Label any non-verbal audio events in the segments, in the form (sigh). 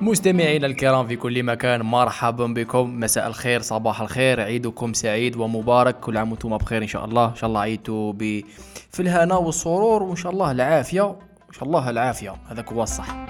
مستمعينا الكرام في كل مكان مرحبا بكم. مساء الخير صباح الخير. عيدكم سعيد ومبارك. كل عام وأنتم بخير إن شاء الله. إن شاء الله عيدتوا ب في الهنا والسرور وإن شاء الله العافية. إن شاء الله العافية. هذاك هو الصح.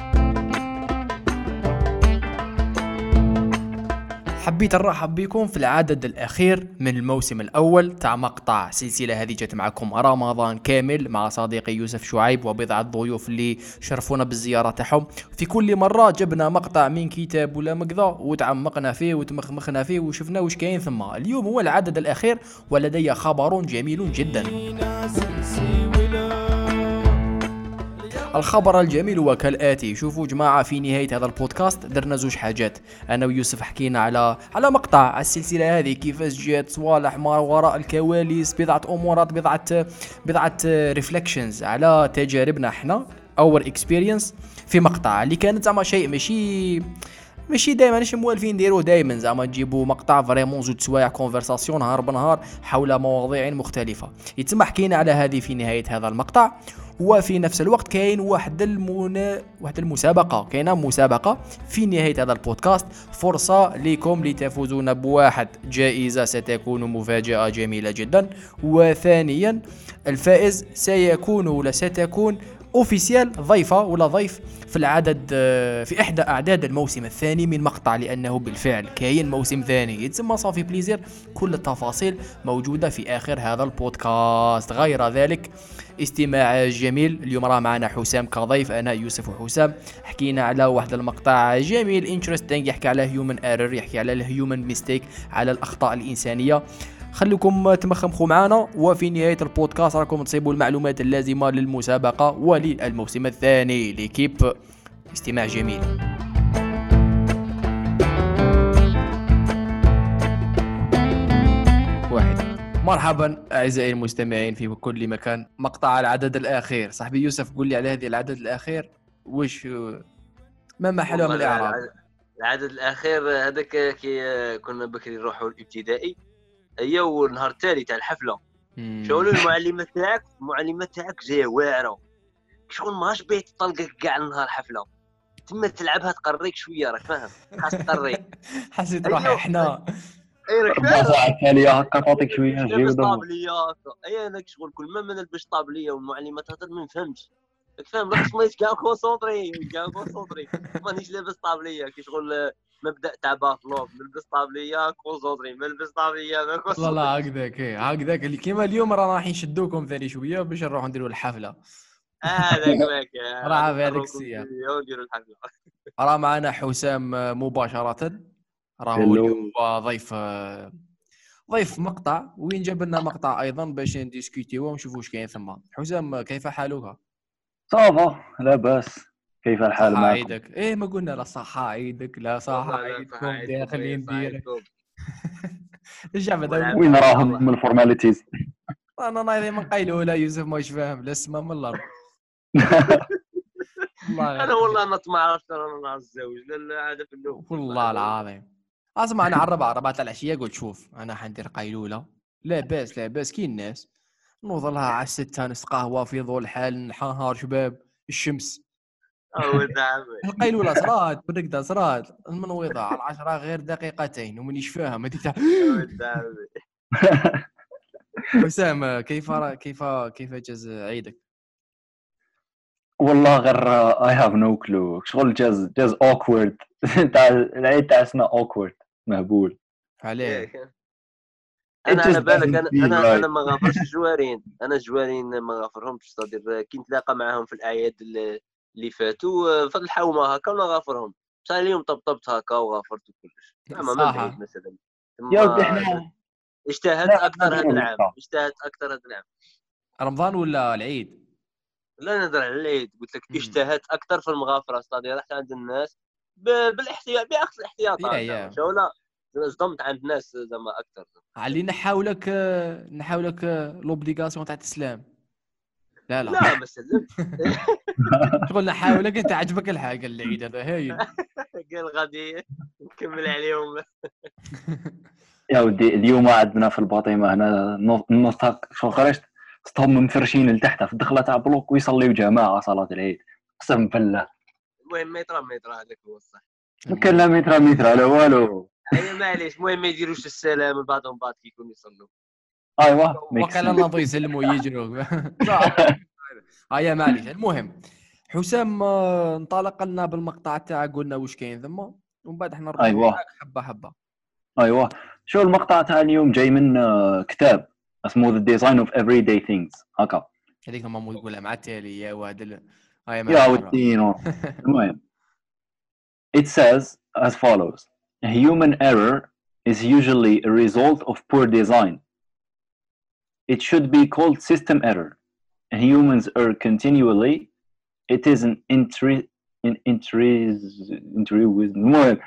حبيت نرحب بكم في العدد الأخير من الموسم الأول تاع مقطع سلسلة هذه جات معكم رمضان كامل مع صديقي يوسف شعيب وبضعة ضيوف اللي شرفونا بالزيارة تاعهم في كل مرة جبنا مقطع من كتاب ولا هكذا وتعمقنا فيه وتمخمخنا فيه وشفنا وش كاين ثم. اليوم هو العدد الأخير ولدي خبر جميل جدا. الخبر الجميل هو كالاتي شوفوا جماعة في نهاية هذا البودكاست درنا زوج حاجات. أنا ويوسف حكينا على على مقطع السلسلة هذه كيفاش جات صوالح ما وراء الكواليس بضعة أمورات بضعة بضعة reflections على تجاربنا إحنا our experience في مقطع اللي كانت زعما شيء ماشي ماشي دائما اش موالفين نديرو دائما زعما تجيبوا مقطع vraiment زوج سوايع conversation نهار بنهار حول مواضيع مختلفة. يتم حكينا على هذه في نهاية هذا المقطع. وفي نفس الوقت كاين واحد المنا... واحد المسابقة كاينة مسابقة في نهاية هذا البودكاست. فرصة لكم لتفوزون بواحد جائزة ستكون مفاجأة جميلة جدا. وثانيا الفائز سيكون ولا ستكون official ضيفة ولا ضيف في العدد في إحدى أعداد الموسم الثاني من مقطع لأنه بالفعل كاين موسم ثاني. يتسمى صافي plaisir كل التفاصيل موجودة في آخر هذا البودكاست. غير ذلك استماع جميل. اليوم راه معنا حسام كضيف أنا يوسف وحسام حكينا على واحد المقطع جميل interesting يحكي على human error يحكي على ال human mistake على الأخطاء الإنسانية. خليكم تمخمخوا معنا وفي نهاية البودكاست راكم تصيبوا المعلومات اللازمة للمسابقة وللموسم الثاني لكيب. استماع جميل. مرحبا أعزائي المستمعين في كل مكان. مقطع العدد الأخير. صاحبي يوسف قول لي على هذه العدد الأخير. وش ما محلها من الإعراب؟ العدد الأخير هذاك كي كنا بكري نروحوا الابتدائي. هي والنهار التالي تاع الحفلة. شغل المعلمة تاعك؟ المعلمة تاعك جاية واعرة. شغل ماهاش بيه تطلقك كاع النهار حفلة. تما تلعبها تقريك شوية راك فاهم. خاص تقري. (laughs) حسيت روحي أيوه. اي راك فاهم التاليه هكا تعطيك شوية جيو طابليه اي أنا شغل كل ما ما نلبس طابليه والمعلمه تهضر ما نفهمش. راك فاهم راك سميت كاع كونسونطري كاع كونسونطري مانيش لابس طابليه كي شغل مبدأ تاع بافلوب. نلبس طابليه كونسونطري ما نلبس طابليه ما كونسونطري لا لا هكذاك هكذاك. اللي كيما اليوم رانا رايحين نشدوكم ثاني شوية باش نروحوا نديروا الحفلة. هذاك (laughs) ماك. راه في هذيك السيا نديروا الحفلة. راه معنا حسام مباشرة. راه هو ضيف ضيف مقطع وين جاب لنا مقطع أيضا باش نديسكوتيو ونشوفوا واش كاين ثم. حسام كيف حالك؟ صافا لا بأس. كيف الحال معكم؟ عيدك. إيه ما قلنا لا صح عيدك لا صح عيدكم داخلين هذا (laughs) وين راهم من الفورماليتيز أنا نايض من قيلوله يوسف ماش فاهم. لا السما من الأرض. (laughs) أنا والله أنا ما عرفت أنا نتزوج لا هذا في والله العظيم. اسمع أنا عرب عربات العشيه قلت شوف أنا حندير قيلولة. لا بأس لا بأس كاين الناس. نوض لها على الستة نس قهوه في ضوء الحال نهار شباب الشمس. (laughs) القيلولة صرات بالرقده صرات. المنوضه على العشرة غير دقيقتين ومانيش فاهم هذيك تاع حسام (laughs) كيف كيف كيف جاز عيدك؟ والله غير اي هاف نو كلو شغل جاز جاز اوكورد (laughs) تاع العيد تاع اسمه اوكورد مهبول. عليه أنا على بالك أنا أنا أنا ما (laughs) غافرش الجوارين أنا الجوارين ما غافرهمش صدير. كي نتلاقى معاهم في الأعياد اللي فاتوا في الحومة هكا ولا غافرهم. بصح اليوم طبطبت هكا وغافرت كلش ما بعيد مثلا. يا ودي إحنا اجتهدت أكثر هذا العام. اجتهدت أكثر هذا العام. رمضان ولا العيد؟ لا نهضر على العيد. قلت لك اجتهدت أكثر في المغافرة أستاذ رحت عند الناس. بالاحتياط باقصى الاحتياطات ولا صدمت عند الناس زعما أكثر. علي نحاولك نحاولك لوبليغاسيون تاع الإسلام. لا لا. لا ما سلمت شغل (laughs) نحاولك أنت عجبك الحاجة العيد هذا. هايل (laughs) قال غادي نكمل عليهم. (laughs) يا ودي اليوم عندنا في الباطمه هنا النص شو خرجت؟ صتهم مفرشين لتحت في الدخلة تاع بلوك ويصليوا جماعة صلاة العيد. قسم بالله. المهم ما ما يطرى هذاك هو الصح. كان لا متر متر لا والو. أي معليش المهم ما يديروش السلام بعضهم بعض كيكون يصلوا ايوا وقال ناضوا يسلموا يجروا (laughs) (laughs) هيا معليش المهم. حسام آه، انطلق لنا بالمقطع تاعك قلنا واش كاين ثم ومن بعد إحنا نرجعوا أيوة. حبة حبة. ايوا شو المقطع تاع اليوم؟ جاي من آه، كتاب اسمه The Design of Everyday Things هكا. هذيك ماما تقولها مع التالي يا واد ال- هيا يا معليش. ودي نو. (laughs) المهم it says as follows a human error is usually a result of poor design it should be called system error and humans err continually it is an intri an intris intri المهم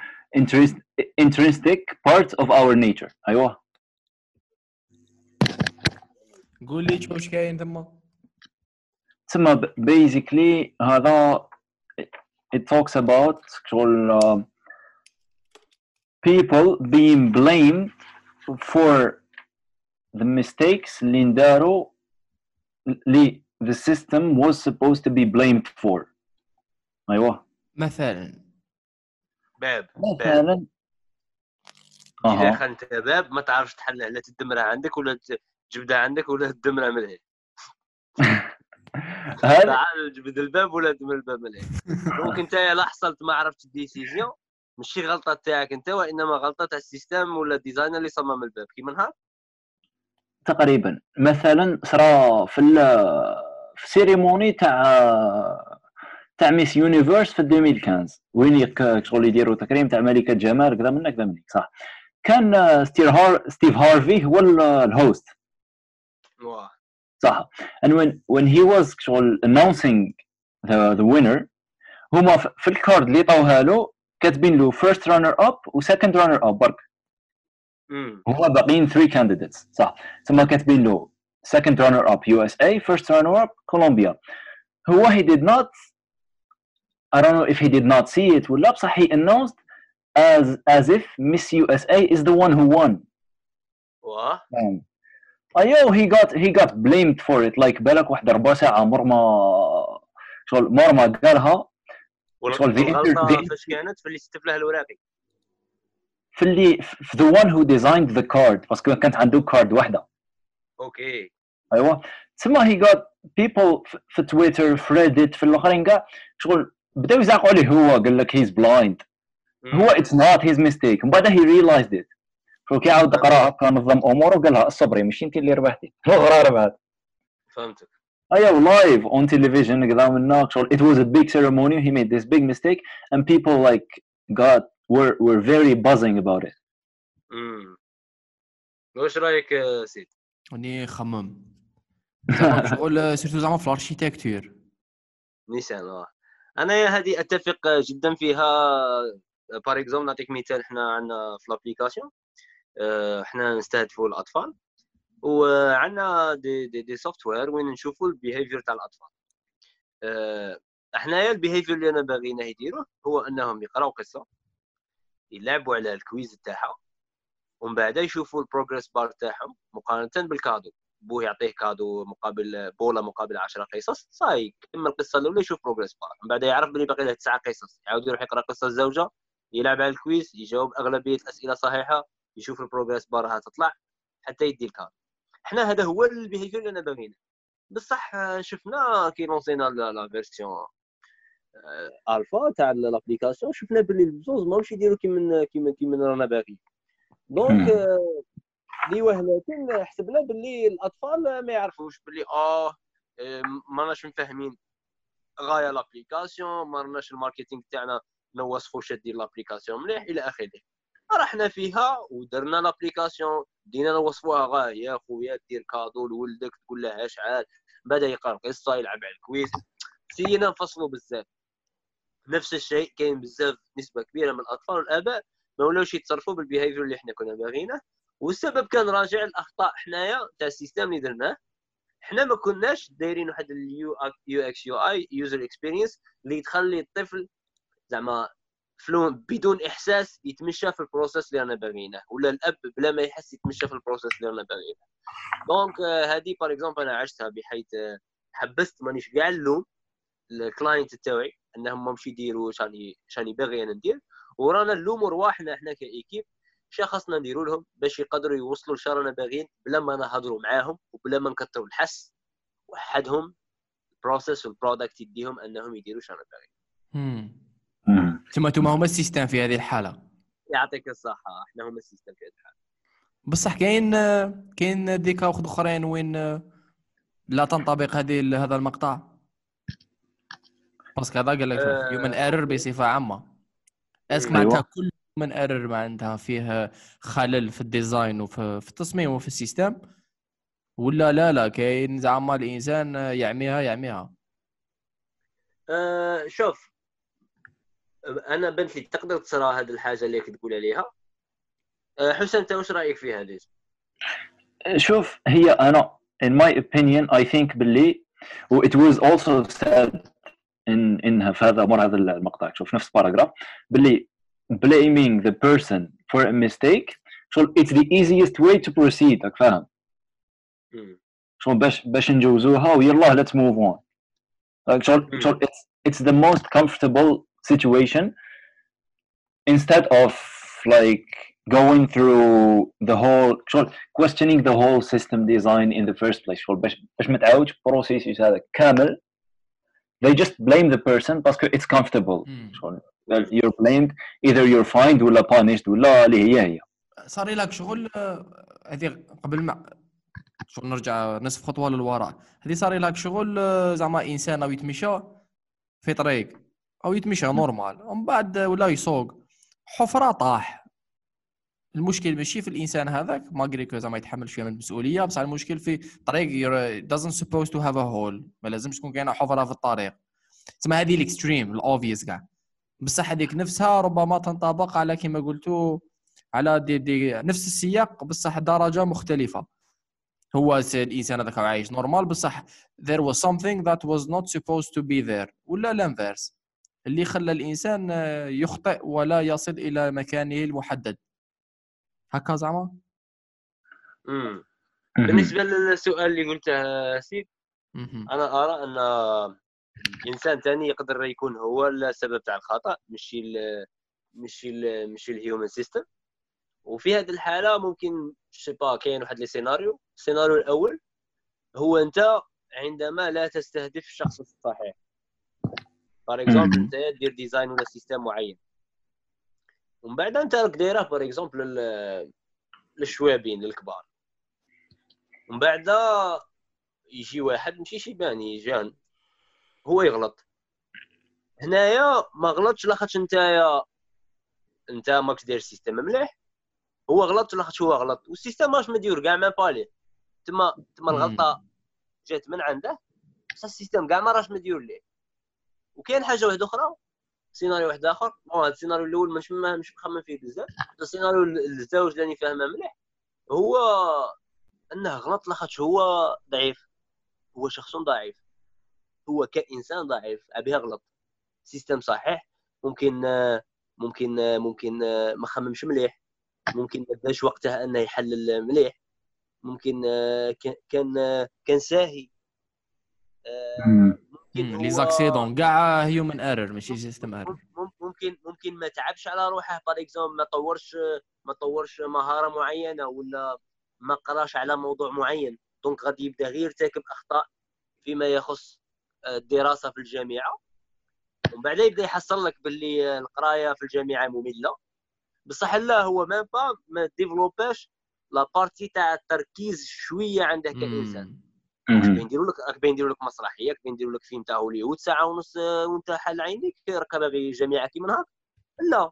interest intrinsic part of our nature ايوه قول لي شو واش كاين ثم تسمى ب- basically هذا it talks about شغل uh, people being blamed for the mistakes اللي نداروا اللي the system was supposed to be blamed for. أيوه. مثلا. باب. مثلا. إذا كانت باب ما تعرفش تحلها لا تدمرها عندك ولا تجبدها عندك ولا تدمرها من (laughs) هنا هذا تعال جبد الباب ولا تدمر الباب من دونك انت لا حصلت ما عرفتش ال décision ماشي غلطة تاعك انت وانما غلطة تاع ال system ولا ال designer اللي صمم الباب. كيما نهار؟ تقريبا. مثلا صرا في ال- في ceremony تاع تاع Miss Universe في 2015 وين شغل يديروا تكريم تاع ملكة جمال كذا منك كذا منك صح. كان ستيف هار ستيف هارفي هو ال- ال host واه صح and when when he was شغل announcing the the winner هما في في الكارد اللي طاوها له كاتبين له first runner up و second runner up برك امم هما باقيين 3 candidates صح ثم كاتبين له second runner up USA first runner up Colombia هو he did not I don't know if he did not see it ولا بصح he announced as as if Miss USA is the one who won واه فاهم أيوه he got he got blamed for it. Like بالك واحد ربع ساعة مرمى شغل مرمى قالها. شغل والغلطه the- فاش كانت في اللي ستف له الوراقي. في اللي في the one who designed the card باسكو كانت عنده كارد واحدة OK. أيوه. تسمى he got people في- في تويتر في ريديت في الاخرين كاع شغل بداو يزعقوا عليه هو قال لك he's blind. مم. هو it's not his mistake. من بعد he realized it. شغل كي عاود قرأ هكا نظم اموره وقال لها الصبري ماشي انت اللي ربحتي. الاخرى ربحت فهمتك. أيوه live on television كذا من شغل it was a big ceremony. He made this big mistake. And people like got were were very buzzing about it. امم واش رأيك آه، سيد؟ راني خمم. (laughs) شغل surtout زعما في ال architecture نيسان آه. أنا هذه أتفق جدا فيها. par exemple نعطيك مثال إحنا عندنا في l'application آه، إحنا نستهدفوا الأطفال. وعندنا des des, des software وين نشوفوا ال behavior تاع الأطفال. آه، أحنايا ال behavior اللي أنا باغينا يديروه هو إنهم يقراو قصة يلعبوا على ال quiz تاعها ومن بعد يشوفوا ال progress bar تاعهم مقارنة بال cadeau. بوه يعطيه cadeau مقابل بولا مقابل 10 قصص صاي إما القصة الأولى يشوف progress bar من بعد يعرف بلي باقي له تسعة قصص. يعاود يروح يقرأ قصة الزوجة يلعب على ال quiz يجاوب أغلبية الأسئلة صحيحة. يشوف ال progress bar تطلع حتى يدي ال cadeau إحنا هذا هو ال behavior اللي أنا باغينه بصح آه، شفنا كي lancينا la version آه، الفا تاع l'application شفنا باللي الزوز ماهوش يديروا كيما كيما كيما رانا باغيين. donc مم. آه، لي وهلتين حسبنا باللي الأطفال ما يعرفوش باللي آه آه، ما راناش مفهمين غاية l'application ما راناش ال marketing تاعنا نوصفوا واش دير l'application مليح إلى آخره. رحنا فيها ودرنا l'application بدينا نوصفوها غايه يا خويا دير cadeau لولدك تقول له اشعال بدأ يقرأ قصه يلعب على ال quiz سينا نفصلوا بزاف. نفس الشيء كاين بزاف نسبة كبيرة من الأطفال والآباء ما ولاوش يتصرفوا بال behavior اللي إحنا كنا باغينه. والسبب كان راجع الأخطاء حنايا تاع ال system اللي درناه. حنا ما كناش دايرين واحد ال U UX UI user experience اللي تخلي الطفل زعما flow بدون إحساس يتمشى في ال process اللي أنا باغينه ولا الأب بلا ما يحس يتمشى في ال process اللي أنا باغينه donc آه، هذه par exemple أنا عشتها بحيث آه، حبست مانيش كاع نلوم ال client تاعي إنهم مامش يديروا شاني شاني باغي أنا ندير. ورانا نلوموا رواحنا إحنا ك équipe شا خاصنا نديروا لهم باش يقدروا يوصلوا لشا رانا باغيين بلا ما نهضروا معاهم وبلا ما نكثروا الحس. وحدهم ال process وال product يديهم إنهم يديروا شا رانا باغيين. ثم ثم هما ال system في هذه الحالة؟ يعطيك الصحة إحنا هما ال system في هذه الحالة. بصح كاين كاين des cas أخرين وين لا تنطبق هذه هذا المقطع؟ parce que هذا قال لك human error بصفة عامة. est-ce que معناتها أيوة. كل human error معناتها فيه خلل في ال design وفي التصميم وفي ال system؟ ولا لا لا كاين زعما الإنسان يعميها يعميها. أه شوف أنا بنت لي تقدر تصرى هذه الحاجة اللي تقول عليها. أه حسن أنت وش رأيك فيها هذه شوف هي أنا in my opinion I think باللي و it was also said in in في هذا مر هذا المقطع. شوف نفس باراجراف باللي blaming the person for a mistake شغل it's the easiest way to proceed راك فاهم؟ شغل باش باش نجوزوها ويلا let's move on. شغل شغل it's it's the most comfortable situation instead of like going through the whole questioning the whole system design in the first place شغل باش باش ما تعاودش البروسيس هذا كامل they just blame the person باسكو it's comfortable شغل you're blamed either you're fined ولا punished ولا اللي هي هي صار لك شغل هذه قبل ما شغل نرجع نصف خطوه للوراء هذه صار لك شغل زعما انسان او يتمشى في طريق أو يتمشى normal ومن بعد ولا يسوق. حفرة طاح. المشكل ماشي في الإنسان هذاك. ما كو زعما يتحمل شوية من المسؤولية. بصح المشكل في طريق doesn't supposed to have a hole. ما لازمش تكون كاينة حفرة في الطريق. تسمى هذه ال extreme ال obvious كاع. بصح هذيك نفسها ربما تنطبق على كما قلتوا على دي دي نفس السياق بصح درجة مختلفة. هو الإنسان هذاك عايش نورمال بصح there was something that was not supposed to be there. ولا الأنفيرس. اللي خلى الإنسان يخطئ ولا يصل إلى مكانه المحدد. هكا زعما؟ بالنسبة للسؤال اللي قلته سيد أنا أرى أن إنسان ثاني يقدر يكون هو السبب تاع الخطأ ماشي ال ماشي ال ماشي ال human system وفي هذه الحالة ممكن chais pas كاين واحد les scénarios. السيناريو الأول هو أنت عندما لا تستهدف الشخص الصحيح. par exemple انت دير design ولا system معين. ومن بعد أنت راك دايرة par exemple للشوابين الكبار. ومن بعد يجي واحد ماشي شيباني jeune هو يغلط. هنايا ما غلطش لاخاطش نتايا انت ماكش داير system مليح. هو غلط لاخاطش هو غلط. وال system ماش مدير كاع ما بالي تما تما الغلطة جات من عنده بصح ال system كاع ما راش مدير ليه. وكاين حاجة واحدة أخرى سيناريو واحد آخر. bon هذا السيناريو الأول مش مش مخمم فيه بزاف. السيناريو الزوج اللي فاهمه مليح هو أنه غلط لاخاطش هو ضعيف. هو شخص ضعيف. هو كإنسان ضعيف. et puis غلط system صحيح. ممكن ممكن ممكن ما خممش مليح. ممكن ما داش أنه يحلل مليح. ممكن كان كان ساهي. les accidents كاع human error ماشي system error ممكن ممكن ما تعبش على روحه par exemple ما طورش ما طورش مهارة معينة ولا ما قراش على موضوع معين. donc غادي يبدأ غير يرتكب أخطاء فيما يخص الدراسة في الجامعة. ومن بعد يبدأ يحصل لك باللي القراية في الجامعة مملة. بصح لا هو ما با ما développاش la partie تاع التركيز شوية عنده كإنسان. واش نديروا لك راك نديروا لك مسرحية نديروا لك فيلم تاع هوليوود ساعة ونص وانت حل عينيك ركب في جامعة كيما هاك. لا.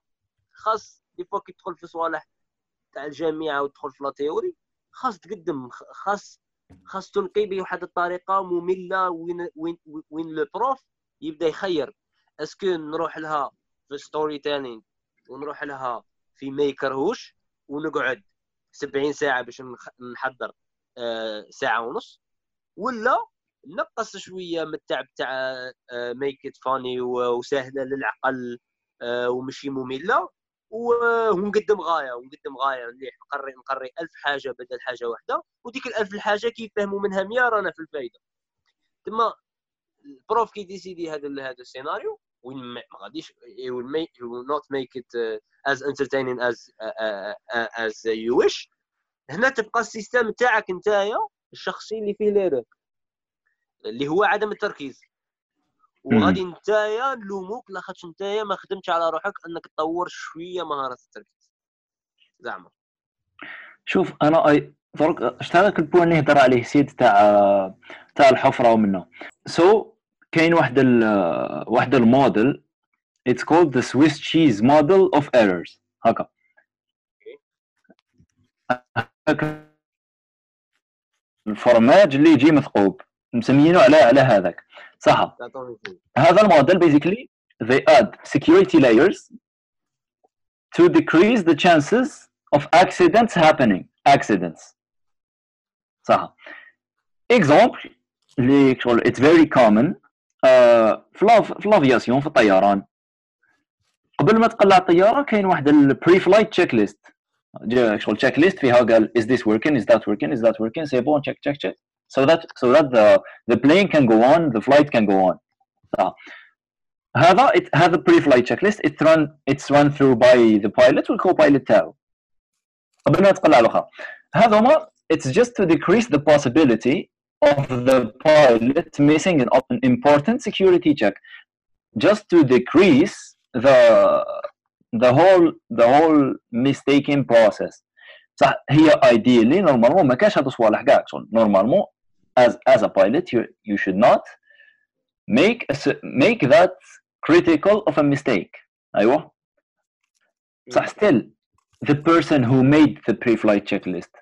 خاص des fois كي تدخل في صوالح تاع الجامعة وتدخل في la théorie خاص تقدم خاص خاص تلقي بواحد الطريقة مملة وين وين وين le prof يبدأ يخير. est-ce que نروح لها في storytelling ونروح لها في ما يكرهوش ونقعد 70 ساعة باش نحضر آه، ساعة ونص. ولا نقص شوية من التعب تاع ميك ات فاني وسهلة للعقل آه، ومشي ممله ونقدم غاية ونقدم غاية. مليح نقري نقري ألف حاجة بدل حاجة واحدة. وديك الألف الحاجة كيفهموا منها 100 رانا في الفايدة. تما البروف كي ديسيدي هذا هذا السيناريو وين ما غاديش he will make he will not make uh, as you wish. هنا تبقى السيستم تاعك نتايا الشخصي اللي فيه l'erreur اللي هو عدم التركيز. وغادي نتايا نلوموك لاخاطش نتايا ما خدمتش على روحك إنك تطور شوية مهارات التركيز. زعما. شوف أنا اي درك شتا هذاك ال point اللي هضر عليه سيد تاع تاع الحفرة ومنه. so so, كاين واحد ال واحد ال model it's called the Swiss cheese model of errors هكا الفرماج اللي يجي مثقوب مسمينه على على هذاك. صح. هذا ال model basically they add security layers to decrease the chances of accidents happening. Accidents. صح. Example اللي شغل it's very common. uh, في ال aviation في الطيران. قبل ما تقلع الطيارة كاين واحد ال pre-flight checklist شغل تشيك ليست فيها قال is this working is that working is that working say bon check check check so that so that the the plane can go on the flight can go on صح هذا it هذا pre flight checklist it's run it's run through by the pilot والكو-pilot تاعو قبل ما تقلع الاخرى هذوما it's just to decrease the possibility of the pilot missing an, an important security check just to decrease the the whole the whole mistaking process صح هي ideally نورمالمون ما كاش هاد الصوالح كاع نورمالمون as as a pilot you you should not make a, make that critical of a mistake ايوه صح still the person who made the pre-flight checklist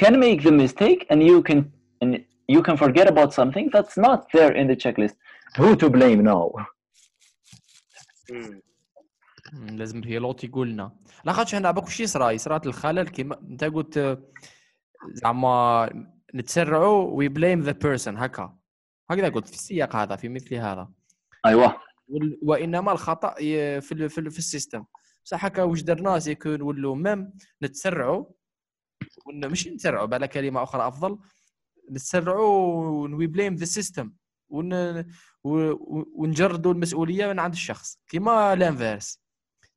can make the mistake and you can and you can forget about something that's not there in the checklist who to blame now لازم هي لوط يقول لنا لاخاطش هنا باك واش يصرى يصرى الخلل كيما أنت قلت زعما نتسرعوا we blame the person هكا. هكذا قلت في السياق هذا في مثل هذا. أيوه. وإنما الخطأ في في, في ال system. صح هكا واش درنا؟ سيكو نولوا même نتسرعوا مش نتسرعوا بلا كلمة أخرى أفضل نتسرعوا we blame the system ونجردوا المسؤولية من عند الشخص. كيما l'inverse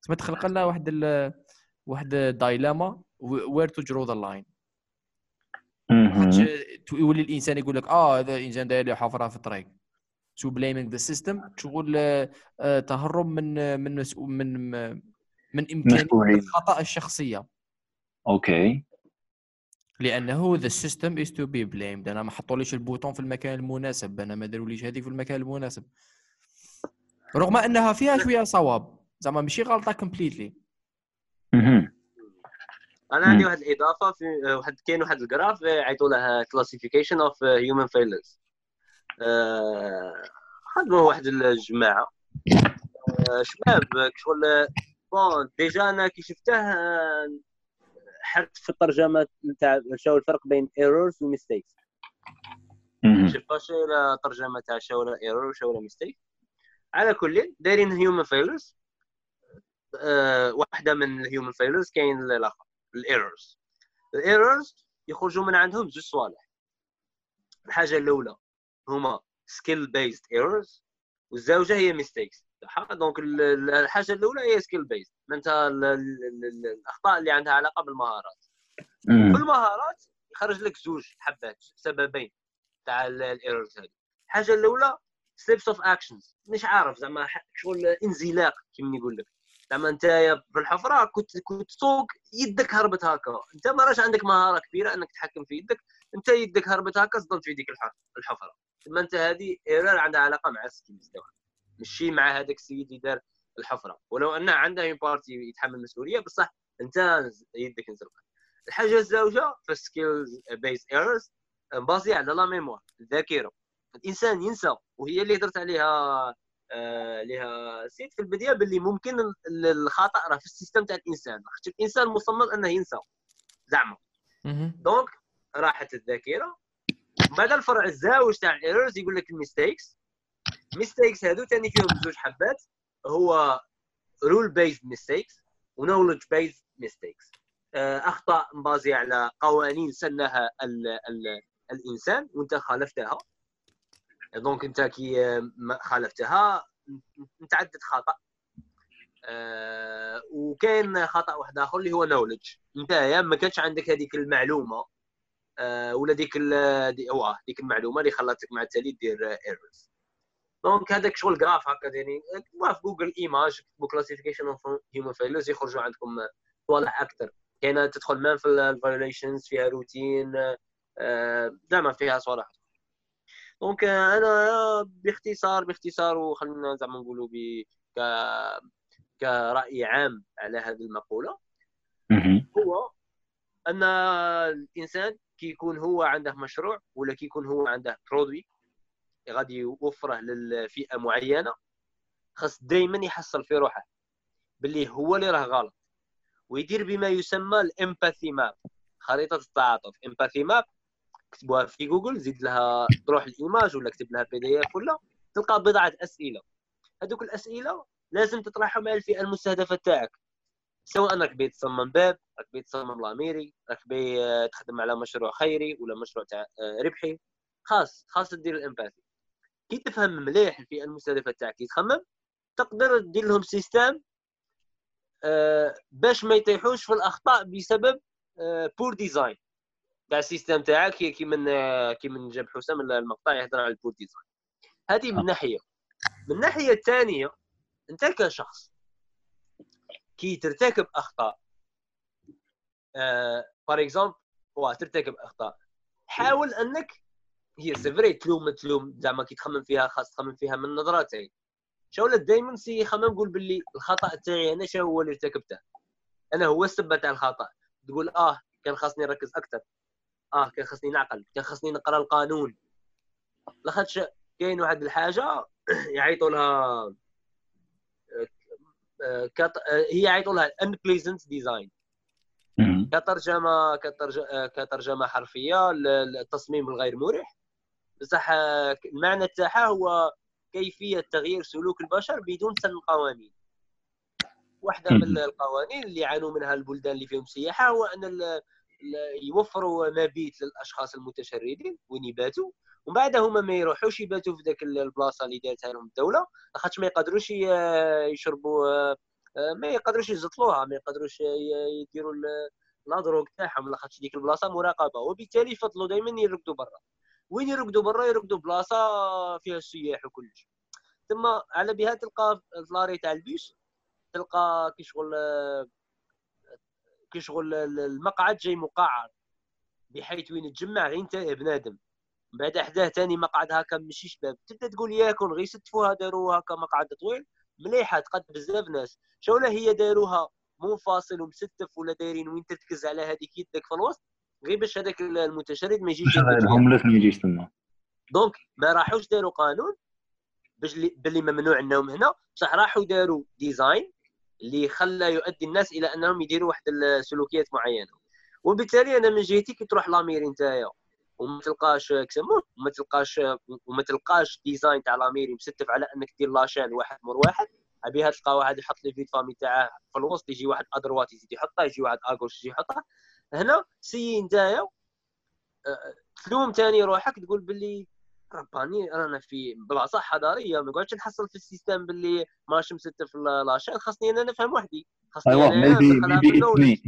تسمى تخلق لنا واحد ال... واحد dilemma where to draw the line يولي الإنسان يقول لك آه هذا الإنسان داير لي حفرة في الطريق. to blaming the system شغل تهرب من من من من امكانيه الخطأ الشخصية. okay. لأنه the system is to be blamed أنا ما حطوليش ال bouton في المكان المناسب. أنا ما داروليش هذه في المكان المناسب. رغم أنها فيها شوية صواب. زعما ماشي غلطة completely أنا عندي واحد الاضافه في واحد كاين واحد ال graph عيطوا له classification of human failures خدموا واحد الجماعة. آه، شباب شغل bon déjà أنا كي شفته حرت في الترجمة نتاع شو الفرق بين errors و mistakes شوف شو الترجمة تاع شو error وشو mistake على كل دايرين human failures واحدة من ال human failures كاين الآخر ال errors ال errors يخرجوا من عندهم زوج صوالح. الحاجة الأولى هما skill-based errors والزوجة هي mistakes donc الحاجة الأولى هي skill-based معناتها الأخطاء اللي عندها علاقة بالمهارات. في المهارات يخرج لك زوج حبات سببين تاع ال errors هذه الحاجة الأولى slips of actions مش عارف زعما شغل انزلاق كيما نقول لك. زعما انت في الحفرة كنت كنت تسوق يدك هربت هكا انت ما راش عندك مهارة كبيرة انك تحكم في يدك. انت يدك هربت هكا صدمت في يديك الحفرة. ثم انت هذه error عندها علاقة مع ال skills ماشي مع هذاك السيد اللي دار الحفرة. ولو أن عنده partie يتحمل المسؤوليه بصح انت يدك نزلق الحاجة الزوجة في skills-based errors basé على la mémoire الذاكره الإنسان ينسى وهي اللي هضرت عليها لها سيت في البداية باللي ممكن الخطأ راه في ال system تاع الإنسان. خاطر الإنسان مصمم أنه ينسى زعما. donc راحت الذاكرة. بعد الفرع الزاوج تاع ال errors يقول لك ال mistakes mistakes هادو ثاني فيهم زوج حبات. هو rule-based mistakes و knowledge-based mistakes أخطاء مبازيه على قوانين سنها ال ال الإنسان وانت خالفتها. donc انت كي خالفتها. متعمد خطا آه وكاين خطأ واحد آخر اللي هو نولج انت ما كانش عندك هذيك المعلومة آه ولا ديك دي هو ديك المعلومة اللي خلاتك مع التالي دير ايرورز دونك هذاك شغل جراف هكا يعني في جوجل ايماج تكتبوا كلاسيفيكيشن اوف هيومن فيلوز يخرجوا عندكم صوالح أكثر. كاينة تدخل مان في الفايوليشنز فيها روتين آه زعما فيها صوالح دونك أنا باختصار باختصار وخلينا زعما نقولوا ب ك كرأي عام على هذه المقولة. هو أن الإنسان كي يكون هو عنده مشروع ولا كي يكون هو عنده produit غادي يوفره للفئة معينة خاص دائما يحصل في روحه. باللي هو اللي راه غلط. ويدير بما يسمى ال empathy map خريطة التعاطف. empathy map كتبوها في جوجل زيد لها تروح ال image ولا كتب لها PDF ولا تلقى بضعة أسئلة. هذوك الأسئلة لازم تطرحهم على الفئة المستهدفة تاعك. سواء راك بي تصمم باب راك بي تصمم la mairie راك بي تخدم على مشروع خيري ولا مشروع تاع آه، ربحي. خاص خاص تدير ال empathy. كي تفهم مليح الفئة المستهدفة تاعك كي تخمم تقدر دير لهم system آه، باش ما يطيحوش في الأخطاء بسبب poor design تاع ال system تاعك كي من كي من جاب حسام المقطع يهضر على ال poor design هذه من ناحية. من الناحيه الثانية أنت كشخص كي ترتكب أخطاء for uh, exemple هو ترتكب أخطاء. حاول أنك هي c'est vrai تلوم تلوم زعما كي تخمم فيها خاص تخمم فيها من نظرتين شاول دائما سي خمم قول باللي الخطأ تاعي أنا شنو هو اللي ارتكبته؟ أنا هو السبب تاع الخطأ. تقول آه كان خاصني نركز أكثر آه كان خاصني نعقل كان خاصني نقرأ القانون. لاخاطش كاين واحد الحاجة يعيطوا لها كت... هي يعيطوا لها unpleasant ديزاين كترجمة كترجمه كترجمة حرفية للتصميم الغير مريح. بصح المعنى تاعها هو كيفية تغيير سلوك البشر بدون سن قوانين واحدة من القوانين اللي يعانوا منها البلدان اللي فيهم سياحة هو أن يوفروا مبيت للأشخاص المتشردين وين يباتوا ومن بعد هما ما يروحوش يباتوا في ذاك البلاصة اللي دارتها لهم الدولة لاخاطش ما يقدروش يشربوا ما يقدروش يزطلوها ما يقدروش يديروا لا دروغ تاعهم لاخاطش ديك البلاصة مراقبة وبالتالي يفضلوا دائما يرقدوا برا. وين يرقدوا برا؟ يرقدوا بلاصة فيها السياح وكلش. ثم على بها تلقى الفلاري تاع البيس تلقى كي شغل كي شغل المقعد جاي مقعر. بحيث وين تجمع غير انت بنادم. بعد حداه ثاني مقعد هكا ماشي شباب. تبدا تقول ياكل غير ستفوها داروها هكا مقعد طويل. مليحة تقد بزاف ناس. شولا هي داروها منفصل ومستف ولا دايرين وين تركز على هذيك يدك في الوسط؟ غير باش هذاك المتشرد ما يجيش الهوملس ما يجيش تما. donc ما راحوش داروا قانون باش باللي ممنوع النوم هنا. بصح راحوا داروا design اللي خلى يؤدي الناس إلى أنهم يديروا واحد السلوكيات معينة. وبالتالي أنا من جهتي كي تروح la mairie نتايا وما تلقاش كسموه وما تلقاش وما تلقاش design تاع la mairie مستف على أنك دير la chaîne واحد مور واحد. علابيها تلقى واحد يحط livret de famille تاعه في الوسط يجي واحد à droite يزيد يحطها يجي واحد à gauche يجي يحطها. هنا سي نتايا أه، تلوم ثاني روحك تقول باللي رباني رانا في بلاصة حضارية ما نقعدش نحصل في ال system باللي ماشي مستف la chaîne خاصني أنا نفهم وحدي. خاصني. أنا ندخلها في ال knowledge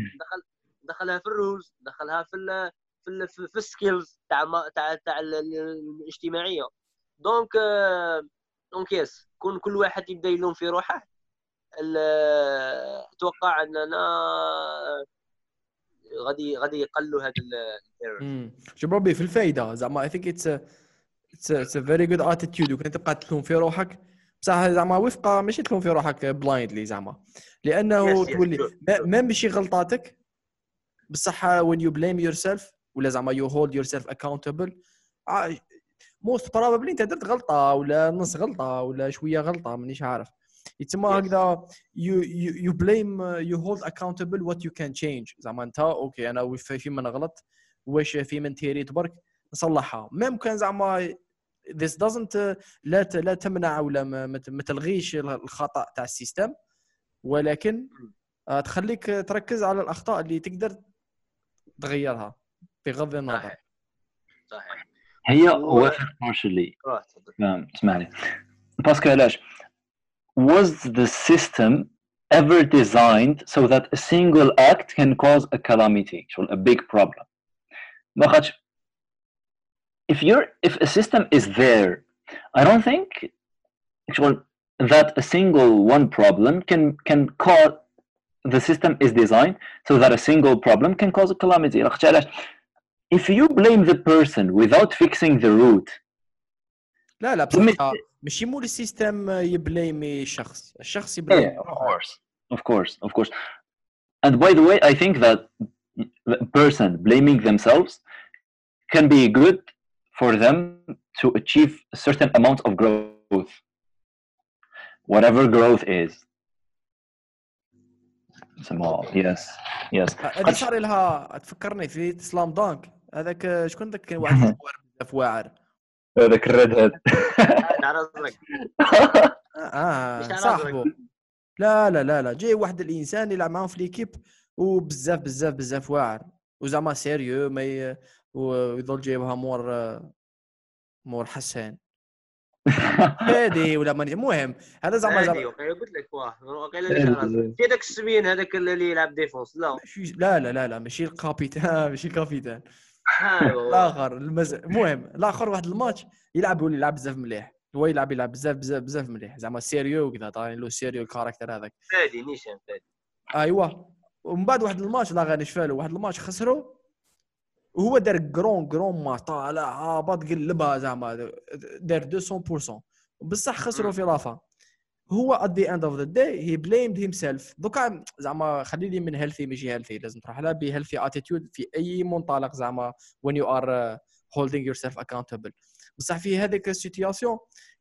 دخلها في ال rules دخلها في في في ال skills تاع تاع تاع الاجتماعية. donc donc yes كون كل واحد يبدأ يلوم في روحه أتوقع أننا غادي غادي يقلوا هذا ال error شوف ربي في الفائده زعما I think it's it's a very good attitude وكان تبقى تلوم في روحك. بصح زعما وفقة ماشي تلوم في روحك blindly زعما. لأنه تولي ما ماشي غلطاتك. بصح when you blame yourself ولا زعما you hold yourself accountable most probably أنت درت غلطة ولا نص غلطة ولا شوية غلطة مانيش عارف. يتسمى هكذا you you blame you hold accountable what you can change زعما أنت okay أنا في من غلط؟ واش في من تيريت برك نصلحها. même كان زعما this doesn't لا لا تمنع ولا ما تلغيش الخطأ تاع ال system. ولكن آه، تخليك تركز على الأخطاء اللي تقدر تغيرها بغض النظر. صحيح. هي وافق partially اسمعني باسكو علاش؟ Was the system ever designed so that a single act can cause a calamity, a big problem. if you're if a system is there, I don't think that a single one problem can can cause the system is designed so that a single problem can cause a calamity. If you blame the person without fixing the root, لا لا بصراحة ماشي مول السيستم يبليمي شخص الشخص يبليمي of course of course of course and by the way I think that the person blaming themselves can be good for them to achieve a certain amount of growth. Whatever growth is. Small yes yes. هذه صار لها تفكرني في سلام دانك هذاك شكون ذاك كان (laughs) واحد بزاف واعر؟ هذاك الريد هيد. (laughs) آه صاحبه. لا لا لا لا. جاي واحد الإنسان يلعب معاهم في ليكيب وبزاف بزاف بزاف واعر. وزعما سيريو ما. ويظل جايبها مور مور حسان. (laughs) هادي ولا ماني المهم هذا زعما هادي قلت لك واه في هذاك السبين هذاك اللي يلعب ديفونس لا. لا لا لا لا ماشي الكابيتان (laughs) ماشي الكابيتان. (laughs) الآخر المز... المهم الآخر واحد الماتش يلعب يولي يلعب بزاف مليح؟ هو يلعب يلعب بزاف بزاف بزاف مليح زعما سيريو وكذا طايرين له سيريو الكاركتر هذاك. فادي نيشان فادي. ايوا ومن بعد واحد الماتش لا غير نشفالو واحد الماتش خسروا وهو دار كرون كرون ما طالع هابط قلبها زعما دار 200% بصح خسروا في la fin. هو at the end of the day he blamed himself دوكا زعما خلي لي من healthy ماشي healthy لازم تروح لها ب healthy attitude في أي منطلق زعما when you are holding yourself accountable بصح في هذيك ال situation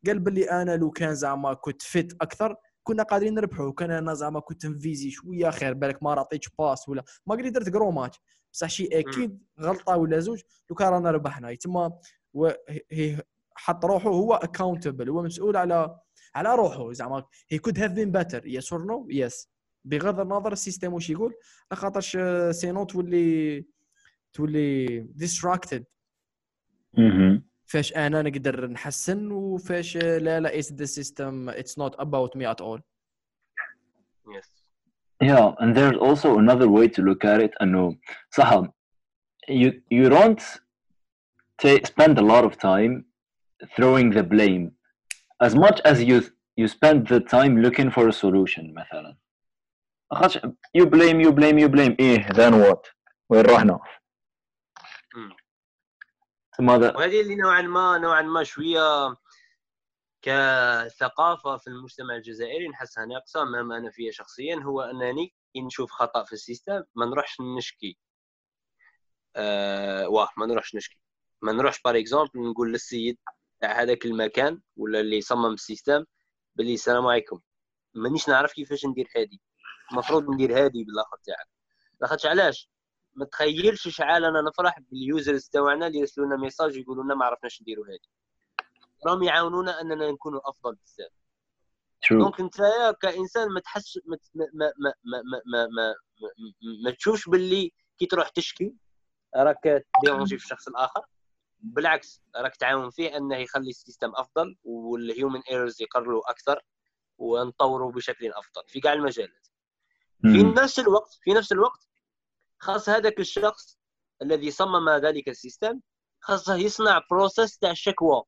قال باللي أنا لو كان زعما كنت fit أكثر كنا قادرين نربحوا كان أنا زعما كنت نفيزي شوية خير بالك ما عطيتش passe ولا ما قدرت درت gros match بصح شي أكيد غلطة ولا زوج لو كان رانا ربحنا. تما حط روحه هو accountable هو مسؤول على على روحه زعما he could have been better yes or no yes بغض النظر ال system واش يقول خاطرش sinon تولي تولي distracted فاش أنا نقدر نحسن وفاش لا لا it's the system it's not about me at all yes Yeah, and there's also another way to look at it. أنه صح you you don't take, spend a lot of time throwing the blame as much as you you spend the time looking for a solution مثلا you blame you blame you blame ايه then what وين رحنا ماذا وهذه اللي نوعا ما نوعا ما شويه كثقافة في المجتمع الجزائري نحسها ناقصه مما أنا فيها شخصيا هو أنني نشوف خطأ في السيستم ما نروحش نشكي. آه واه ما نروحش نشكي. ما نروحش par exemple نقول للسيد تاع هذاك المكان ولا اللي صمم ال system باللي السلام عليكم. مانيش نعرف كيفاش ندير هادي. المفروض ندير هادي بالآخر تاعك. لاخاطش علاش؟ ما تخيلش شحال أنا نفرح بال users تاعنا اللي يرسلوا لنا message يقولوا لنا ما عرفناش نديروا هادي. راهم يعاونونا أننا نكونوا أفضل بزاف. donc انت كإنسان ما تحس ما ما ما ما ما, ما, ما, ما تشوفش باللي كي تروح تشكي راك ت déranger في الشخص الآخر. بالعكس راك تعاون فيه أنه يخلي ال system أفضل وال human errors يقلوا أكثر ونطوروا بشكل أفضل في كاع المجالات. في نفس الوقت في نفس الوقت خاص هذاك الشخص الذي صمم ذلك ال system خاصه يصنع process تاع الشكوى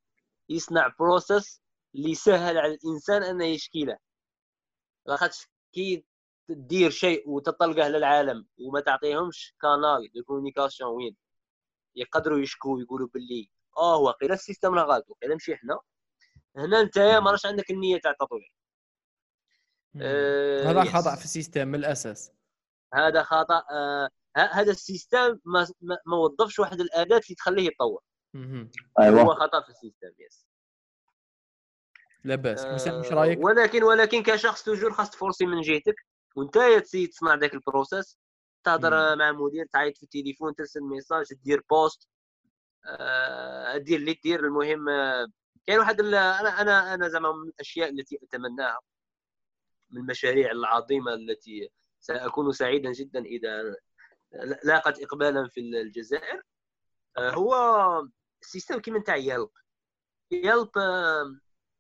يصنع process اللي يسهل على الإنسان أنه يشكي له. لاخاطش كي تدير شيء وتطلقه للعالم وما تعطيهمش canal de communication وين. يقدروا يشكوا ويقولوا باللي آه واقيلا ال system راه غلط واقيلا ماشي إحنا. هنا أنت ما راش عندك النية تاع التطوير. آه هذا خطأ في ال system من الأساس. هذا خطأ آه هذا ال system ما ما وظفش واحد الاداه اللي تخليه يتطور. أيوه. هو خطأ في ال system yes لا بأس. آه مش رأيك؟ ولكن ولكن كشخص toujours خاص ت forcer من جهتك وأنت ت essayer تصنع ذاك ال process تهضر مع مدير تعيط في التليفون ترسل message دير post آه دير اللي دير. المهم آه كاين واحد أنا أنا أنا زعما من الأشياء التي أتمناها من المشاريع العظيمة التي سأكون سعيدا جدا إذا لاقت اقبالا في الجزائر آه هو ال system كيما نتاع Yelp Yelp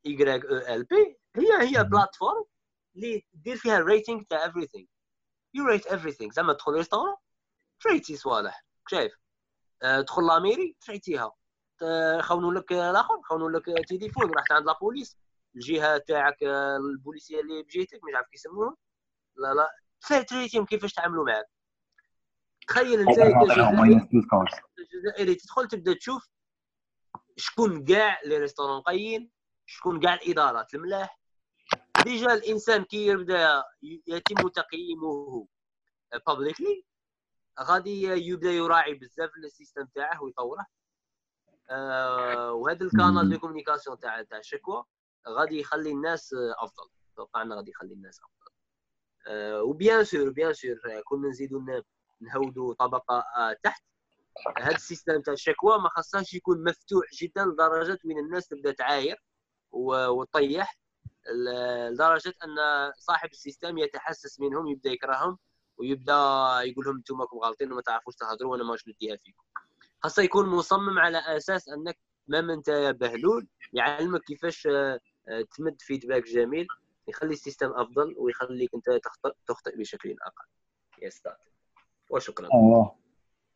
Y E L P هي هي platform اللي دير فيها ال rating تاع everything. you rate everything. زعما تدخل restaurant ت rate ي صوالح. شايف؟ أه تدخل la mairie ت rate يها. خونوا لك الآخر خونوا لك تليفون رحت عند la police الجهة تاعك البوليسية اللي بجيتك مش عارف كيسموهم لا لا. ت rate يهم كيفاش تعاملوا معك تخيل انت الجزائري تدخل تبدأ تشوف شكون كاع les restaurants كاينين شكون كاع الإدارات الملاح؟ déjà الإنسان كي يبدا يتم تقييمه publicly غادي يبدأ يراعي بزاف ال system تاعه ويطوره. آه وهذا ال canal de communication تاع تاع الشكوى غادي يخلي الناس أفضل. أتوقع أنه غادي يخلي الناس أفضل. آه و bien sûr bien sûr كنا نزيدوا نهودوا طبقة آه تحت. هذا ال system تاع الشكوى ما خصهاش يكون مفتوح جدا لدرجة وين الناس تبدا تعاير وتطيح لدرجة أن صاحب ال system يتحسس منهم يبدأ يكرههم ويبدأ يقول لهم أنتم راكم غالطين وما تعرفوش تهضروا وأنا ماش نديها فيكم. خاصه يكون مصمم على أساس أنك ما أنت بهلول يعلمك كيفاش آه، تمد feedback جميل يخلي ال system أفضل ويخليك أنت تخطئ بشكل أقل. yes وشكرا.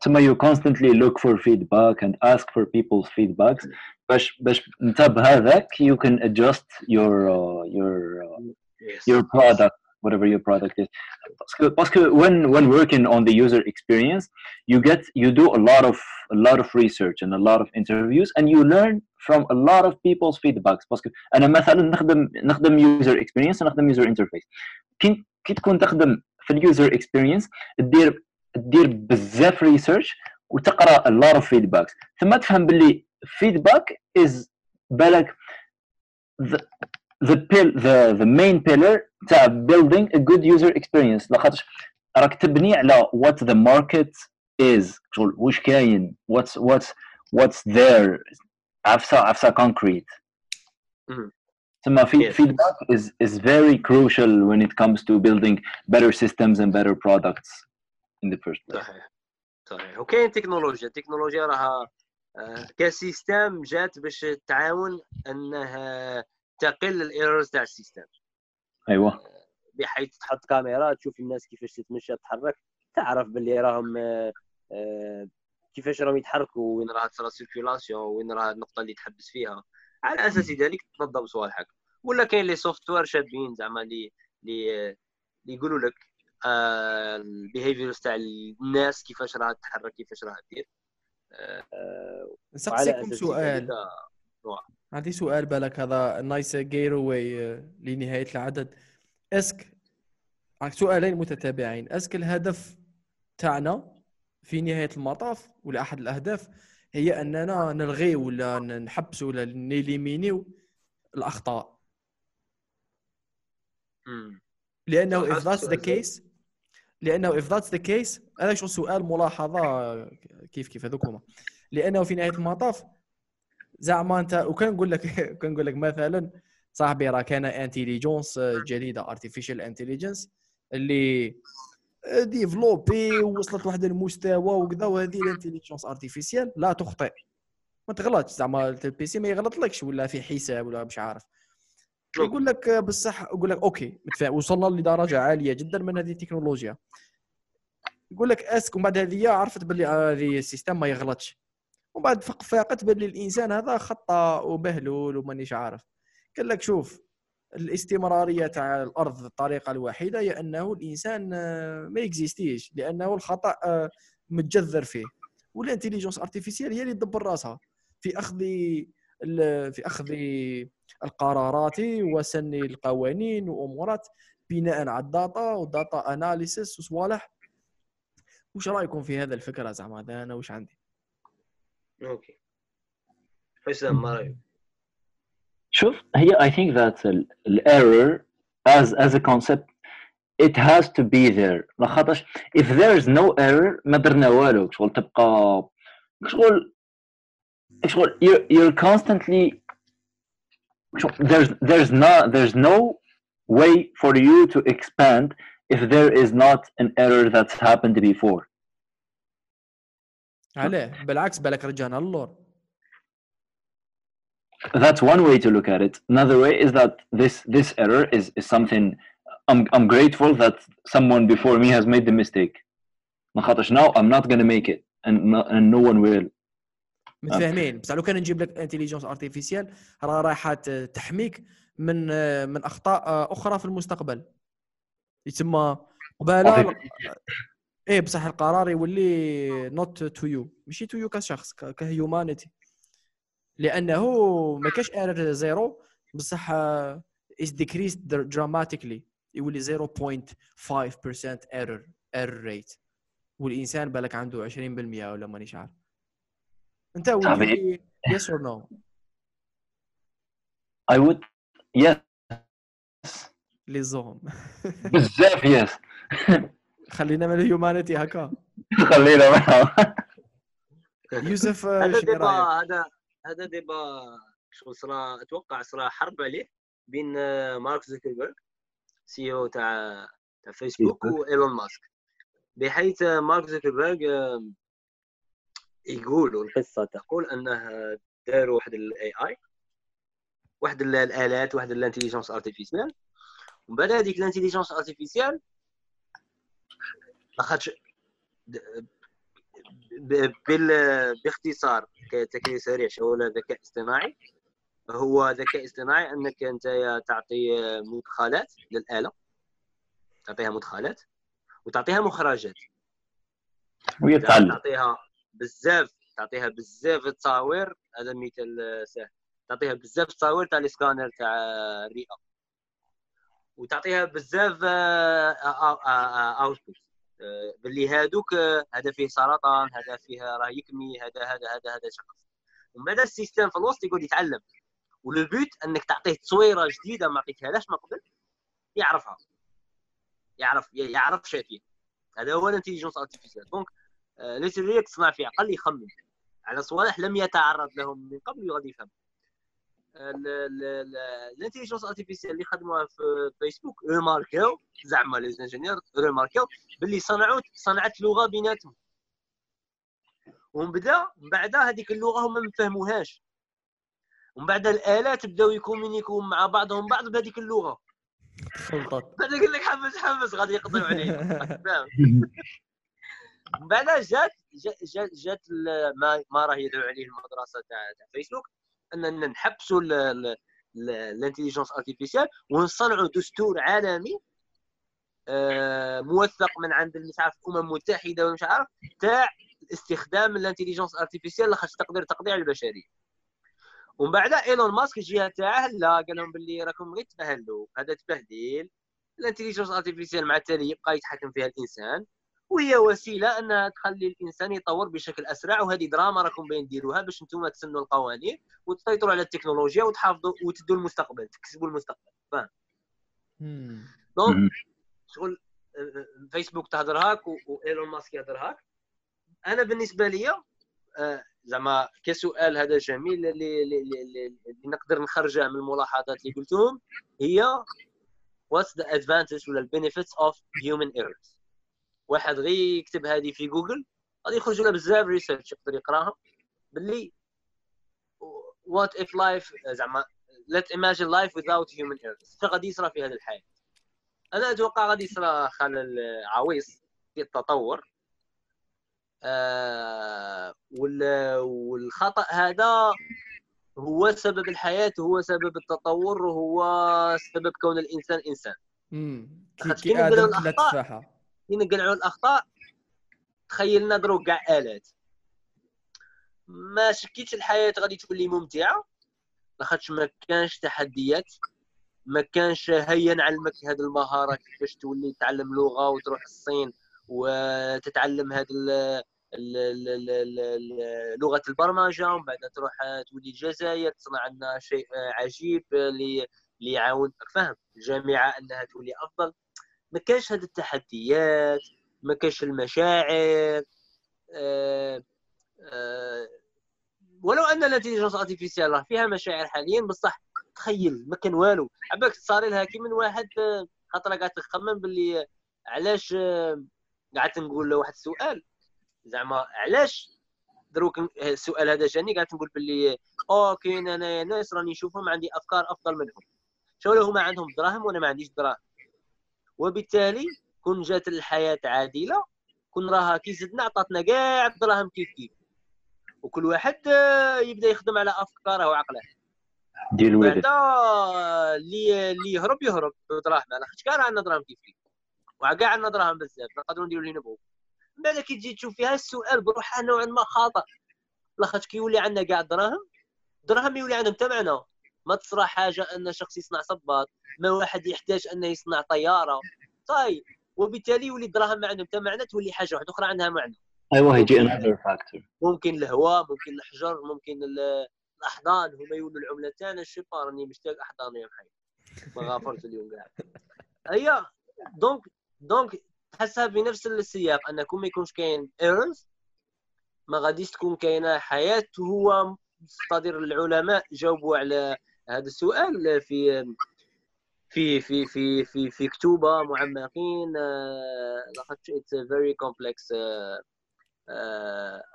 تما you constantly look for feedback and ask for people's feedbacks باش باش انت بهذاك you can adjust your uh, your uh, yes. your product whatever your product is because when when working on the user experience you get you do a lot of a lot of research and a lot of interviews and you learn from a lot of people's feedbacks باسكو انا مثلا نخدم نخدم user experience ونخدم user interface كي كي تكون تخدم في اليوزر اكسبيرينس دير دير بزاف research وتقرا a lot of feedbacks ثم تفهم باللي feedback is بالك the the pill the the main pillar تاع building a good user experience لاخاطش راك تبني على what the market is شغل واش كاين what's what's what's there عفسه عفسه concrete ثم feedback is is very crucial when it comes to building better systems and better products in the first place. صحيح. صحيح. وكاين تكنولوجيا. التكنولوجيا راها آه، ك system جات باش تعاون انه تقل ال errors تاع ال system. أيوه. آه، بحيث تحط كاميرا تشوف الناس كيفاش تتمشى تتحرك تعرف باللي راهم آه، كيفاش راهم يتحركوا وين راه تصرا circulation وين راه النقطة اللي تحبس فيها. على أساس ذلك تنظم صوالحك. ولا كاين les software شابين زعما اللي اللي يقولوا لك ال behaviors تاع الناس كيفاش راه تتحرك كيفاش راه دير. نسقسيكم سؤال. عندي سؤال بالك هذا نايس جيرو واي لنهاية العدد. اسك سؤالين متتابعين. اسك الهدف تاعنا في نهاية المطاف ولا أحد الأهداف هي أننا نلغي ولا نحبس ولا نيليمينيو الأخطاء. لأنه if that's the case لأنه if that's the case هذا شو سؤال ملاحظة كيف كيف هذوك هما لأنه في نهاية المطاف زعما انت وكان نقول لك (laughs) كان نقول لك مثلا صاحبي راه كان intelligence جديدة artificial intelligence اللي développée ووصلت لواحد المستوى وكذا وهذه ال intelligence artificielle لا تخطئ. ما تغلطش زعما ال PC ما يغلطلكش ولا في حساب ولا مش عارف. يقول لك بصح يقول لك okay وصلنا لدرجة عالية جدا من هذه التكنولوجيا. يقول لك est-ce que ومن بعد هذه عرفت باللي هذه ال système ما يغلطش. ومن بعد فاقت باللي الإنسان هذا خطأ وبهلول ومانيش عارف. قال لك شوف الاستمرارية تاع الأرض الطريقة الوحيدة هي أنه الإنسان آه، ما يكزيستيش لأنه الخطأ آه، متجذر فيه. وال intelligence artificielle هي اللي تدبر راسها. في أخذ في أخذ القرارات وسن القوانين وأمورات بناء على ال data وال data analysis وصوالح وش رأيكم في هذا الفكرة زعما هذا أنا وش عندي؟ okay. حسام ما رأيك؟ شوف هي I think that ال error as as a concept it has to be there. لخاطرش if there is no error ما درنا والو شغل تبقى شغل you're, you're constantly there's there's not there's no way for you to expand if there is not an error that's happened before عليه بالعكس بالك رجعنا للور that's one way to look at it another way is that this this error is, is something I'm, I'm grateful that someone before me has made the mistake ما خاطرش now I'm not gonna make it and no, and no one will متفاهمين. بصح لو كان نجيب لك intelligence artificielle راه رايحة تحميك من من أخطاء أخرى في المستقبل. يتم قبالة إيه بصح القرار يولي not to you ماشي to you كشخص ك humanity لأنه ما كاش error zero بصح is decrease dramatically يولي 0.5% error error rate والإنسان بالك عنده 20% ولا مانيش عارف. انت ودي يس اور نو I would yes. لي زوم (laughs) بزاف يس خلينا من الهيومانيتي هكا. خلينا معاهم يوسف هذا شنو ديبا؟ هذا هذا ديبا شغل صرا أتوقع صرا حرب عليه بين آه، مارك زوكربيرج CEO تاع تاع فيسبوك. وايلون ماسك. بحيث آه، مارك زوكربيرج آه، يقولوا القصة تقول انه داروا واحد ال AI واحد ال- الآلات واحد ال intelligence artificielle ومن بعد هذيك ال intelligence artificielle لاخاطش د- ب- بال- باختصار كتكرير سريع شغل ذكاء اصطناعي. هو ذكاء اصطناعي أنك أنت تعطي مدخلات للآلة تعطيها مدخلات وتعطيها مخرجات. وهي تتعلم تعطيها بزاف تعطيها بزاف تصاوير هذا مثال سهل. تعطيها بزاف تصاوير تاع السكانر تاع الرئة. وتعطيها بزاف اوتبوت باللي هادوك آه، هذا فيه سرطان هذا فيه راه يكمي هذا هذا هذا هذا شخص. ومن بعد ال système في الوسط يقعد يتعلم. و le but أنك تعطيه تصويرة جديدة ما عطيتهالاش من قبل يعرفها. يعرف يعرف شافيه هذا هو ال intelligence artificielle donc آه، ليس ليك تصنع في عقل يخمم على صوالح لم يتعرض لهم من قبل وغادي يفهم. ال intelligence artificielle اللي خدموها في فيسبوك ريماركاو زعما les ingénieurs ريماركاو باللي صنعوا صنعت لغة بيناتهم. ومن بدا من بعد هذيك اللغة هما ما فهموهاش. ومن بعد الآلات بداو يكومينيكو مع بعضهم بعض بهذيك اللغة. خلطت بعد يقول لك حمس حمس غادي يقضيو عليه (laughs) فاهم؟ من بعد جات جات جات, ما ما راه يدعو عليه المدرسة تاع فيسبوك أننا نحبسوا ال intelligence artificielle ونصنعوا دستور عالمي آه، موثق من عند مش عارف الامم المتحده ولا مش عارف تاع استخدام ال intelligence artificielle لاخاطش تقدر تقضي على البشرية. ومن بعد إيلون ماسك الجهه تاعه لا قال لهم باللي راكم غير تبهلوا هذا تبهديل ال intelligence artificielle مع التالي يبقى يتحكم فيها الإنسان. وهي وسيلة انها تخلي الإنسان يطور بشكل أسرع وهذه دراما راكم باين ديروها باش أنتم تسنوا القوانين وتسيطروا على التكنولوجيا وتحافظوا وتدوا المستقبل تكسبوا المستقبل فاهم. donc. شغل آه، آه، فيسبوك تهضر هاك وايلون ماسك يهضر هاك أنا بالنسبة لي آه، زعما كسؤال هذا جميل اللي, اللي, اللي, اللي, اللي نقدر نخرجه من الملاحظات اللي قلتهم هي what's the advantage ولا ال benefits of human errors واحد غير يكتب هذه في جوجل غادي يخرجوا له بزاف research يقدر يقراها باللي what if life زعما let's imagine life without human errors فغادي يصرى في هذه الحياة؟ أنا أتوقع غادي يصرى خلل عويص في التطور. آه وال- والخطأ هذا هو سبب الحياة هو سبب التطور وهو سبب كون الإنسان إنسان. مم. كي كي كي كي الأخطاء تخيل نضروا كاع آلات. ما شكيتش الحياة غادي تولي ممتعة. لاخاطش ما كانش تحديات ما كانش هيا نعلمك هذه المهارة كيفاش تولي تعلم لغة وتروح الصين وتتعلم هذه لغة البرمجة ومن بعد تروح تولي الجزائر تصنع لنا شيء عجيب اللي فاهم؟ الجامعة أنها تولي أفضل. ما كانش هذه التحديات ما كانش المشاعر آه، آه، ولو أن ال intelligence artificielle راه فيها مشاعر حاليا بصح تخيل ما كان والو. عباك صار لها كي من واحد آه، خاطر قاعد تخمم باللي علاش آه، قعدت نقول له واحد السؤال. زعما علاش دروك السؤال هذا جاني قعدت نقول باللي أو كاين انايا ناس راني نشوفهم عندي أفكار أفضل منهم. شغل هما عندهم دراهم وأنا ما عنديش دراهم؟ وبالتالي كون جات الحياة عادلة كون راها كي زدنا عطاتنا كاع الدراهم كيف كيف. وكل واحد آه، يبدأ يخدم على أفكاره وعقله. ديل ويز بعدا اللي اللي يهرب يهرب. دراهم على خاطر كان عندنا دراهم كيف كيف. وكاع عندنا دراهم بزاف نقدروا نديروا اللي نبغوا من بعد كي تجي تشوف فيها السؤال بروحها نوعا ما خاطئ. لاخاطش كي يولي عندنا كاع دراهم دراهم يولي عندهم تمعنا ما تصرى حاجة أن شخص يصنع صباط ما واحد يحتاج أنه يصنع طيارة. طيب وبالتالي يولي الدراهم ما عندهم معنى تولي حاجة واحدة أخرى عندها معنى أيوه هيجي another factor. ممكن الهواء ممكن الحجر ممكن ال- الأحضان هما يولوا العملة تاعنا الشيبا راني مشتاق احضان يا محي. ما غافرت اليوم قاعد. هي donc donc تحسها بنفس السياق ان كون ما يكونش كاين errors ما غاديش تكون كاينة حياة هو مستدير العلماء جاوبوا على هذا السؤال في في في في في في كتوبة معمقين آه، لاخاطش it's very complex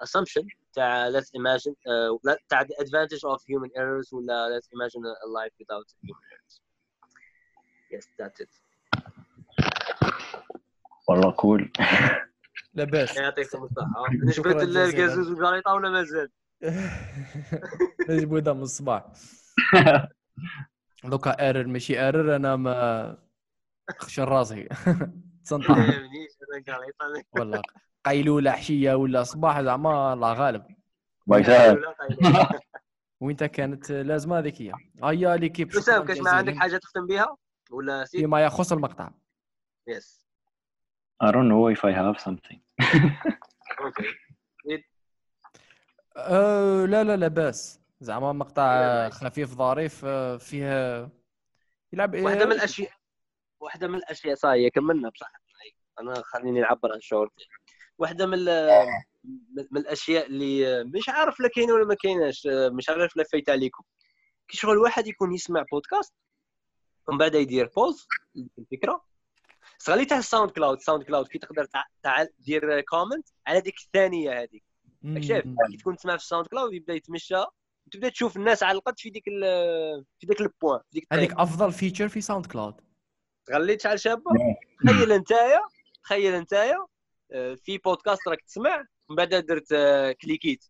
assumption. تاع let's imagine آه، تاع the advantage of human errors ولا let's imagine a life without human errors. Yes that's it. والله كول (laughs) لاباس يعطيكم (laughs) شكراً جزيلاً. الكازوز والقريطه ولا مازال. (laughs) نجيبو دم الصباح (laughs) دوكا ايرر ماشي ايرر أنا ما خشر راسي. (laughs) (laughs) قريطه والله قيلولة عشيه ولا صباح زعما الله غالب. وإنت كانت لازمة هذيك هي. هيا ليكيب وسام كاش ما عندك حاجة تختم بها ولا سيد فيما يخص المقطع. yes I don't know if I have something. okay أه لا لا لا باس زعما مقطع. خفيف ظريف آه، فيه يلعب واحدة من الاشياء واحدة من الأشياء صاي كملنا بصح. أنا خليني نعبر عن تاعي واحدة من ال- من الأشياء اللي مش عارف لا كاينة ولا ما كايناش مش عارف لا فايت عليكم. كي شغل واحد يكون يسمع بودكاست ومن بعد يدير pause الفكرة. صغالي تاع ال SoundCloud SoundCloud كي تقدر تعال دير comment على ديك الثانية هذيك. شايف؟ كي تكون تسمع في ال SoundCloud يبدأ يتمشى. تبدا تشوف الناس على القد في ديك ال- في ديك ال point في ديك هذيك أفضل feature في SoundCloud غليت شحال شابة؟ تخيل انتايا تخيل انتايا آه، في بودكاست راك تسمع من بعد درت آه، كليكيت.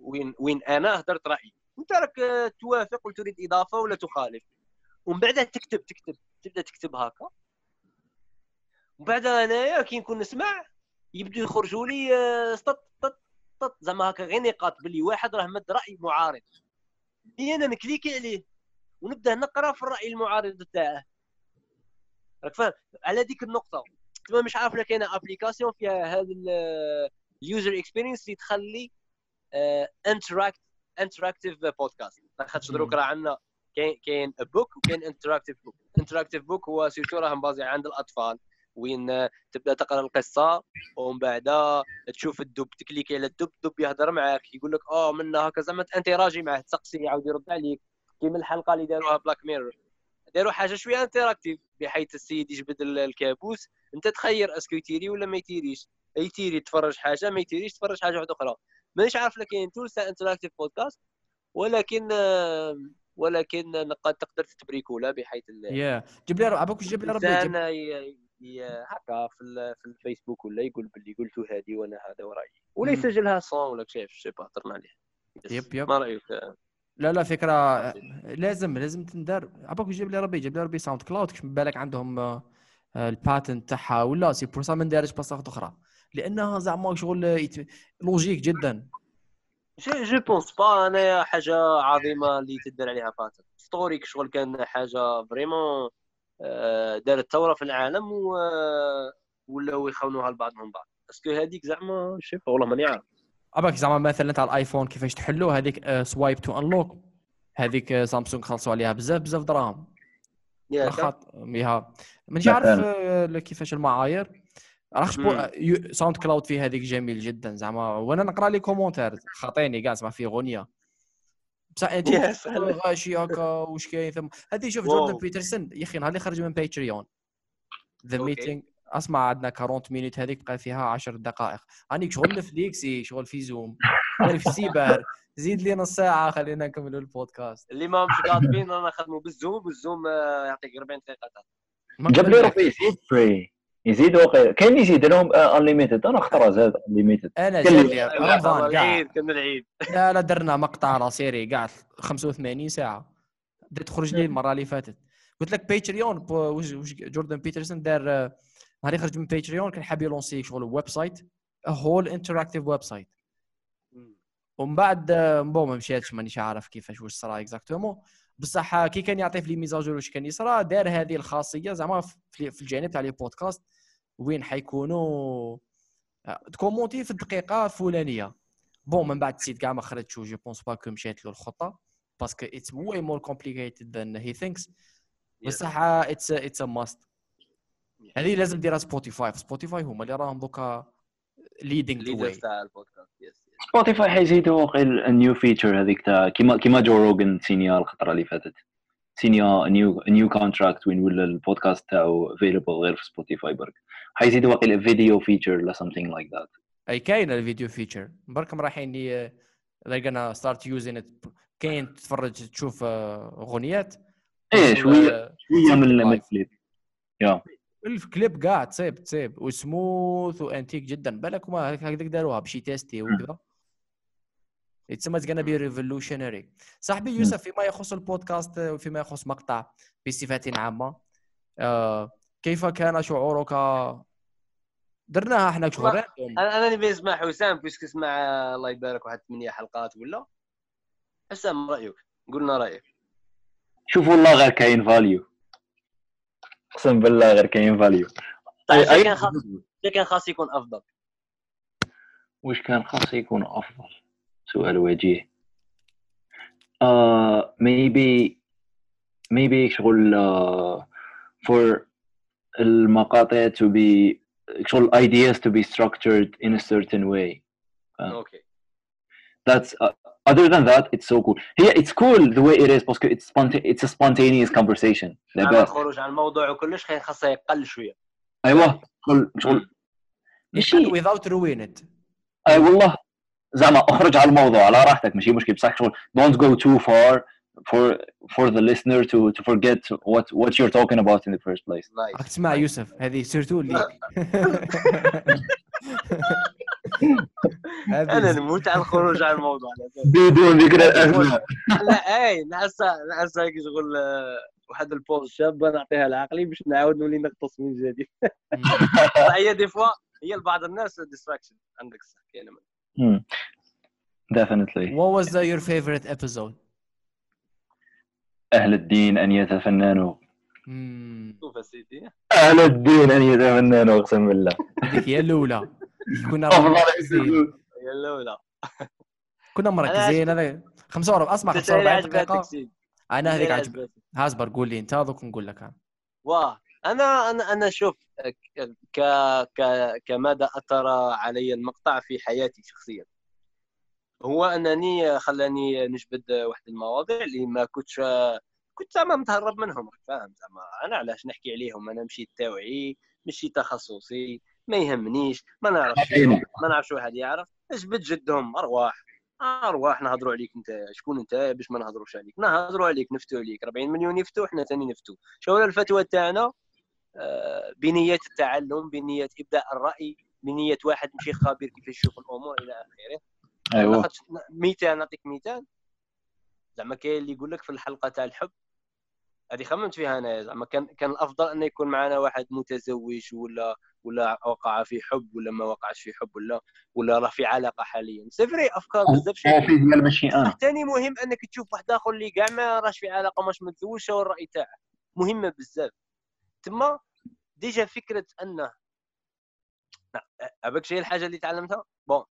وين وين أنا هدرت رأيي. أنت راك آه، توافق وتريد إضافة ولا تخالف. ومن بعد تكتب تكتب تبدأ تكتب هكا. ومن بعد أنايا كي نكون نسمع يبدو يخرجوا لي سطط. طط طط زعما هكا غير نقاط باللي واحد راه مد رأي معارض. إي أنا نكليكي عليه ونبدأ نقرأ في الرأي المعارض تاعه. راك فاهم؟ على ديك النقطة. تما مش عارف كاينة application فيها هذا ال user experience اللي تخلي interact interactive podcast خاطر دروك راه عندنا كاين كاين book وكاين interactive book interactive book هو surtout راه مبازي عند الأطفال. وين تبدأ تقرأ القصة ومن بعد تشوف الدب تكليكي على الدب الدب يهضر معاك يقول لك آه من هكا زعما interagi معاه تسقسي يعاود يرد عليك. كيما الحلقة اللي داروها Black Mirror داروا حاجة شوية interactive بحيث السيد يجبد ال- الكابوس. أنت تخير أسكو يتيري ولا ما يتيريش؟ يتيري تفرج حاجة ما يتيريش تفرج حاجة واحدة أخرى. مانيش عارف لا كاين تاع انتراكتيف بودكاست ولكن ولكن نقد تقدر تتبريكولا بحيث يا جيب لي عباك جيب لي ربي؟ هكا في في الفيسبوك ولا يقول باللي قلت هذه وأنا هذا ورأيي. ولا. يسجلها صون ولا شيء شي با هضرنا عليه. يب يب. ما رأيك؟ لا لا فكرة لازم لازم تندار. عباك جيب لي ربي جيب لي ربي ساوند كلاود كش بالك عندهم آه، آه، ال patent تاعها ولا c'est pour ça ما ندارش بلاصات أخرى. لأنها زعما شغل logique جدا. je je pense pas أنا حاجة عظيمة اللي تدار عليها patent. ستوريك شغل كان حاجة vraiment دارت ثورة في العالم و ولاو يخونوها لبعضهم بعض. est-ce que هذيك زعما با والله ماني عارف. عباك زعما مثلا تاع الآيفون كيفاش تحلو هذيك swipe to unlock. هذيك آه، سامسونج خلصوا عليها بزاف بزاف دراهم. يا خاط يها مانيش عارف مثلاً. آه، كيفاش المعايير. مم. ساوند كلاود فيه هذيك جميل جدا زعما. وأنا نقرأ لي كومونتير. خاطيني كاع زعما فيه غنية. بصح. غاشي هكا واش كاين ثم هذه شوف. جوردن بيترسون يا أخي نهار اللي خرج من باتريون ذا. ميتينغ اسمع عندنا 40 مينوت هذيك بقى فيها 10 دقائق. راني شغل نتفليكس شغل في زوم في السيبر (laughs) زيد لي نص ساعه خلينا نكملوا البودكاست. اللي ما مش قاطبين رانا نخدموا بال Zoom بال Zoom آه، يعطيك 40 دقيقة. جاب لي يزيد free يزيد وقيل كاين اللي يزيد لهم unlimited أنا اختار زاد unlimited أنا زاد. رمضان كاع العيد كان العيد. لا لا درنا مقطع la série كاع 85 ساعة. بدات تخرج لي المرة اللي فاتت. قلت لك Patreon جوردن بيترسون دار آه، نهار يخرج من Patreon كان حاب يلونسي شغل website whole interactive website ومن بعد آه، bon ما مشاتش مانيش عارف كيفاش واش صرا exactement بصح كي كان يعطي في les mises à jour واش كان يصرى دار هذه الخاصية زعما في في الجانب تاع les podcasts وين حيكونوا؟ آه، تكومونتي في الدقيقة الفلانية. bon من بعد سيت كاع ما خرجتش je pense pas que مشات له الخطه parce que it's way more complicated than he thinks بصح it's it's a must هذه لازم ديرها Spotify Spotify هما اللي راهم دوكا leading the way سبوتيفاي حيزيدوا وقيل new feature هذيك تاع كيما كيما جو روجن signa الخطرة اللي فاتت. signa new new contract وين ولا البودكاست تاعو available غير في سبوتيفاي برك. حيزيدوا وقيل video feature ولا something like that. أي كاين ال video feature بركم رايحين they're gonna start using it. كاين تتفرج تشوف آه، أغنيات؟ إيه شوية شوية من الكليب يا الكليب كاع تصيب تصيب وسموث وأنتيك جدا. بالك هما هكذاك داروها باش يتيستي وكذا. يتسمى gonna be revolutionary صاحبي يوسف فيما يخص البودكاست وفيما يخص مقطع بصفة عامة آه كيف كان شعورك؟ درناها إحنا random أنا أنا نبي نسمع حسام parce que اسمع الله يبارك واحد ثمانية حلقات ولا؟ حسام رأيك؟ قلنا رأيك. شوف والله غير كاين value أقسم بالله غير كاين value طيب شو كان خاص كان خاص يكون أفضل. وش كان خاص يكون أفضل؟ سؤال وجيه. uh, maybe maybe شغل uh, for المقاطع to be شغل ideas to be structured in a certain way آه. okay that's uh, other than that it's so cool هي it's cool the way it is because it's sponta- it's a spontaneous conversation الخروج عن الموضوع وكلش خاصه يقل شوية أيوه شغل شغل ماشي without ruin it اي والله زعما اخرج على الموضوع على راحتك ماشي مشكل بصح شغل don't go too far for for the listener to to forget what what you're talking about in the first place. nice راك تسمع يوسف هذه surtout ليك أنا هذه نموت على الخروج عن الموضوع. على أساس. بدون ذكر الاسماء لا اي نحس نحس هيك شغل آه، واحد ال pause شابه نعطيها لعقلي باش نعاود نولي نغطس من جديد. (laughs) هي des fois هي لبعض الناس distraction عندك صح كاين Hmm. definitely. What was the, your favorite episode? أهل الدين أن يتفننوا. شوف سيدي. أهل الدين أن يتفننوا أقسم بالله. هذيك هي الأولى. كنا مركزين هي الأولى. كنا مركزين هذا 45 اسمع 45 دقيقة؟ أنا هذيك عجب. هازبر قول لي أنت دوك نقول لك. أنا واه أنا أنا أنا شوف ك ك كماذا أثر علي المقطع في حياتي شخصيا. هو أنني خلاني نجبد واحد المواضيع اللي ما كنتش كنت زعما متهرب منهم فاهم؟ زعما أنا علاش نحكي عليهم؟ أنا مشيت توعي مشي تخصصي ما يهمنيش ما نعرفش. ما نعرفش واحد يعرف. جبد جدهم أرواح أرواح نهضروا عليك أنت شكون أنت؟ باش ما نهضروش عليك. نهضروا عليك نفتوا عليك. 40 مليون يفتوا إحنا ثاني نفتوا. شو الفتوى تاعنا؟ آه، بنية التعلم بنية إبداء الرأي بنية واحد مشي خبير كيف يشوف الأمور إلى آخره. لاحظت مثال نعطيك مثال زعما كاين اللي يقول لك في الحلقة تاع الحب هذه خممت فيها أنا زعما. كان كان الأفضل أن يكون معنا واحد متزوج ولا ولا وقع في حب ولا ما وقعش في حب ولا ولا راه في علاقة حاليا. سي فري أفكار بزاف شيء في ديال ماشي أنا ثاني مهم أنك تشوف واحد آخر اللي كاع ما راهش في علاقة ماش متزوج شو الراي تاعه مهمة بزاف. تما ديجا فكرة أنه أباك شي الحاجة اللي تعلمتها؟ بون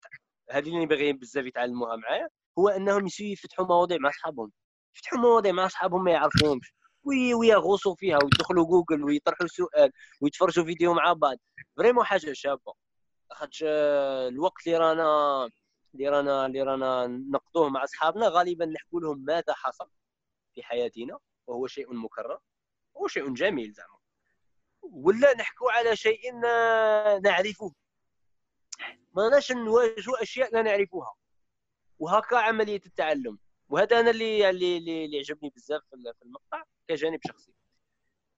هذه اللي باغيين بزاف يتعلموها معايا هو أنهم يسيو يفتحوا مواضيع مع أصحابهم. يفتحوا مواضيع مع أصحابهم ما يعرفوهمش وي ويغوصوا فيها ويدخلوا جوجل ويطرحوا سؤال ويتفرجوا فيديو مع بعض. vraiment حاجة شابة. خاطش آه، الوقت اللي رانا اللي رانا اللي رانا نقضوه مع أصحابنا غالبا نحكوا لهم ماذا حصل في حياتنا وهو شيء مكرر وهو شيء جميل زعما. ولا نحكوا على شيء نعرفه ما ناش نواجهوا أشياء لا نعرفها وهكا عملية التعلم. وهذا أنا اللي اللي اللي عجبني بزاف في المقطع كجانب شخصي.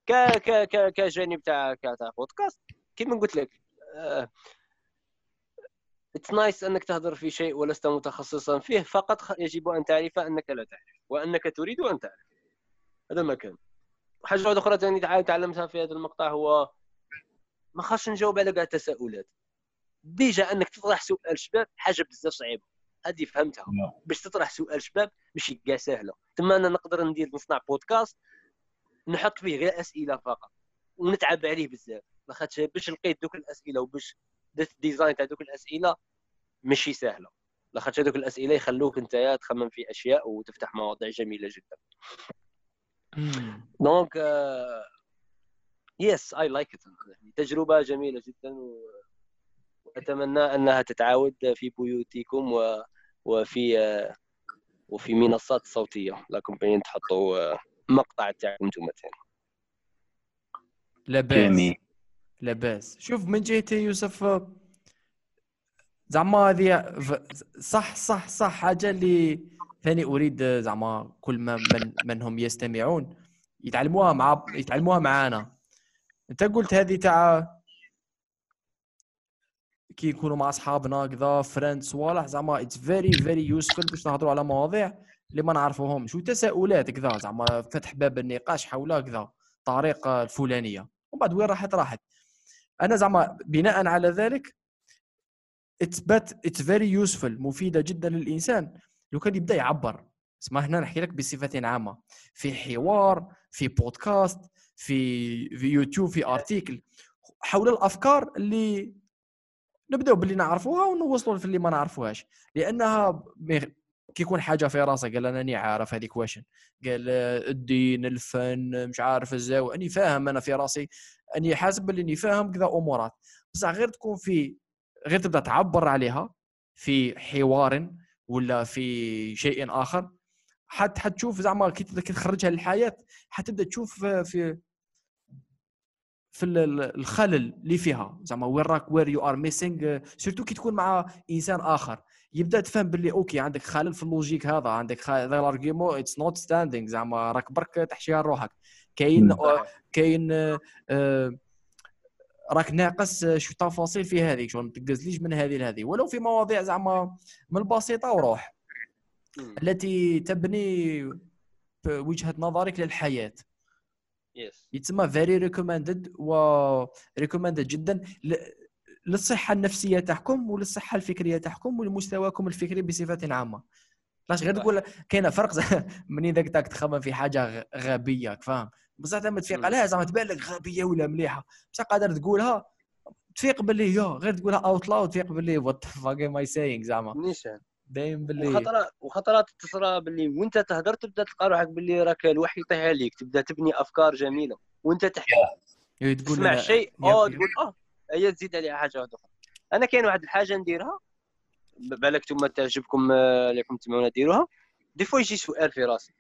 ك ك ك كجانب تاع تاع بودكاست كيما قلت لك it's uh, nice أنك تهضر في شيء ولست متخصصا فيه فقط يجب أن تعرف أنك لا تعرف وأنك تريد أن تعرف. هذا ما كان. حاجة أخرى ثاني تعلمتها في هذا المقطع هو ما خاصش نجاوب على كاع التساؤلات. déjà انك تطرح سؤال شباب حاجة بزاف صعيبة. هذه فهمتها. نعم. باش تطرح سؤال شباب ماشي كاع سهله تما أنا نقدر ندير نصنع بودكاست نحط فيه غير أسئلة فقط ونتعب عليه بزاف. لاخاطش باش لقيت دوك الأسئلة وباش درت ال design تاع دوك الأسئلة ماشي سهله لاخاطش هذوك الأسئلة يخلوك أنت تخمم في أشياء وتفتح مواضيع جميلة جدا. donc yes I like it تجربة جميلة جدا وأتمنى أنها تتعاود في بيوتكم و... وفي وفي منصات صوتية. لكم بين تحطوا مقطع تاعكم أنتم لاباس لاباس شوف من جهتي يوسف زعما هذه صح صح صح. حاجة اللي ثاني أريد زعما كل ما من منهم يستمعون يتعلموها مع يتعلموها معانا. أنت قلت هذه تاع كي يكونوا مع أصحابنا كذا فريند صوالح زعما it's very very useful باش نهضروا على مواضيع اللي ما نعرفوهمش. وتساؤلات كذا زعما فتح باب النقاش حول كذا الطريقة الفلانية. ومن بعد وين راحت؟ راحت. أنا زعما بناء على ذلك it's but it's very useful مفيدة جدا للإنسان. لو كان يبدأ يعبر اسمع هنا نحكي لك بصفة عامة. في حوار في بودكاست في في يوتيوب في article حول الأفكار اللي نبداو باللي نعرفوها ونوصلوا في اللي ما نعرفوهاش. لأنها كي يكون حاجة في راسك قال أنا عارف هذيك واشن. قال الدين الفن مش عارف الزاو. أني فاهم أنا في راسي أني حاسب أني فاهم كذا أمورات. بصح غير تكون في غير تبدأ تعبر عليها في حوار ولا في شيء آخر. حت حتشوف زعما كي تخرجها للحياة حتبدأ تشوف في في الخلل اللي فيها. زعما وين راك where you are missing surtout كي تكون مع إنسان آخر. يبدأ تفهم باللي okay عندك خلل في ال logic هذا عندك هذا ال argument it's not standing زعما راك برك تحشيها لروحك كاين كاين آه راك ناقص شو تفاصيل في هذه شو ما تقزليش من هذه لهذه. ولو في مواضيع زعما من البسيطة وروح. التي تبني وجهة نظرك للحياة. yes يتسمى very recommended و recommended جدا للصحة النفسية تاعكم وللصحة الفكرية تاعكم ولمستواكم الفكري بصفة عامة. لاش غير تقول كاين فرق (laughs) منين ذاك تاك تخمم في حاجة غبية فاهم بصح لما تفيق عليها زعما تبان لك غبية ولا مليحة. بصح قادر تقولها تفيق باللي يا غير تقولها out loud تفيق باللي what fuck am I saying زعما؟ نيشان. باين باللي وخطرات وخطرات تصرى باللي وانت تهدر تبدأ تلقى روحك باللي راك الوحي يطيح عليك تبدأ تبني أفكار جميلة وانت تحكي. إيه، تقول تسمع شيء آه تقول آه هي تزيد عليها حاجة واحدة أخرى. أنا كاين واحد الحاجة نديرها بالك أنتم تعجبكم آه، اللي راكم تسمعونا ديروها. des fois يجي سؤال في راسي.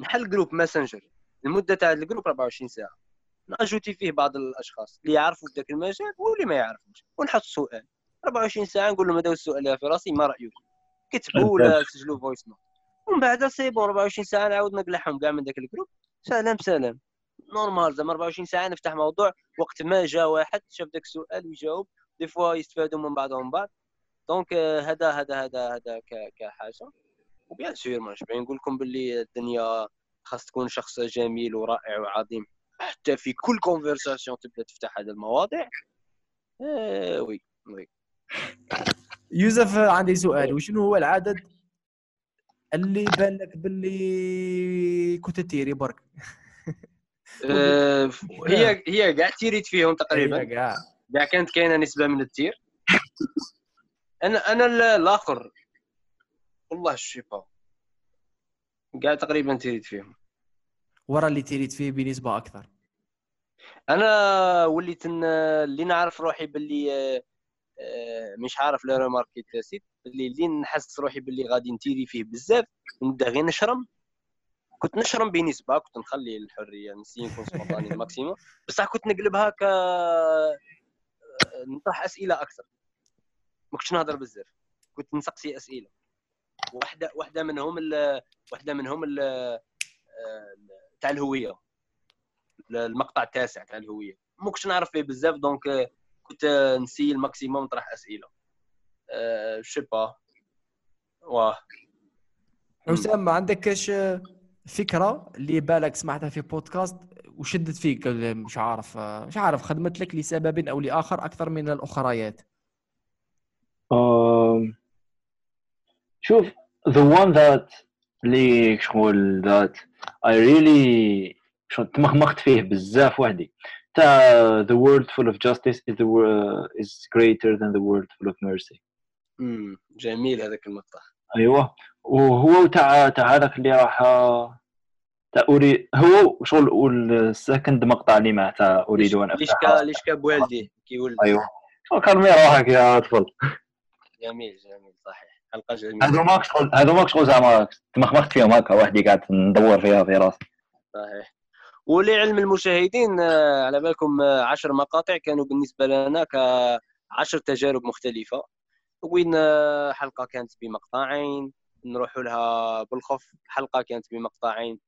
نحل group ماسنجر المدة تاع ال group 24 ساعة. نأجوتي فيه بعض الأشخاص اللي يعرفوا ذاك المجال واللي ما يعرفوش. ونحط سؤال. 24 ساعة نقول لهم هذا السؤال في راسي ما رايك كتبوا ولا سجلوا voice note ومن بعد c'est bon 24 ساعة نعاود نقلعهم كاع من ذاك ال group. سلام سلام. normal زعما 24 ساعة نفتح موضوع. وقت ما جا واحد شاف ذاك السؤال ويجاوب. des fois يستفادوا من بعضهم بعض donc هذا هذا هذا هذا كحاجة. و bien sûr ما باين نقول لكم باللي الدنيا خاص تكون شخص جميل ورائع وعظيم. حتى في كل conversation تبدا تفتح هذه المواضيع. آه oui oui. يوسف عندي سؤال. وشنو هو العدد اللي بان لك باللي كنت تيري برك؟ (laughs) آه، هي هي كاع تيريت فيهم تقريبا. كاع كاع كانت كاينة نسبة من التير. أنا أنا الآخر. والله الشفا كاع تقريبا تيريت فيهم. ورا اللي تيريت فيه بنسبة أكثر. أنا وليت اللي نعرف روحي باللي آه، مش عارف لا ريماركي تاسيت اللي اللي نحس روحي باللي غادي نتيري فيه بزاف نبدا غير نشرم. كنت نشرم بنسبة كنت نخلي الحرية نسي نكون spontané (laughs) ال maximum. بصح كنت نقلبها ك آه، نطرح أسئلة أكثر. ما كنتش نهضر بزاف كنت نسقسي أسئلة. واحدة واحدة منهم ال... واحدة منهم ال... تاع الهوية. المقطع التاسع تاع الهوية. ما كنتش نعرف فيه بزاف donc كنت نسي ال maximum نطرح أسئلة. أه با. واه. حسام ما عندكش فكرة اللي بالك سمعتها في بودكاست وشدت فيك؟ مش عارف مش عارف خدمت لك لسبب أو لآخر أكثر من الأخريات. شوف the one that اللي شغل that I really تمخمخت فيه بزاف وحدي. تاع the world full of justice is the world is greater than the world full of mercy. امم جميل هذاك المقطع. أيوه. وهو تاع تاع هذاك اللي راح تاع اريد هو شغل والسكند مقطع اللي معه تاع اريد أن افتح ليش كا ليش كا بوالدي؟ كيولد أيوه. كرمي روحك يا طفل جميل جميل صحيح. حلقة جميلة. هذو ماك شغل هذو ماك شغل زعما تمخمخت فيهم هكا وحدي قاعد ندور فيها في راسي. صحيح. ولعلم المشاهدين آه، على بالكم آه، عشر مقاطع كانوا بالنسبة لنا كعشر تجارب مختلفة. وين آه، حلقة كانت بمقطعين نروحوا لها بالخف. حلقة كانت بمقطعين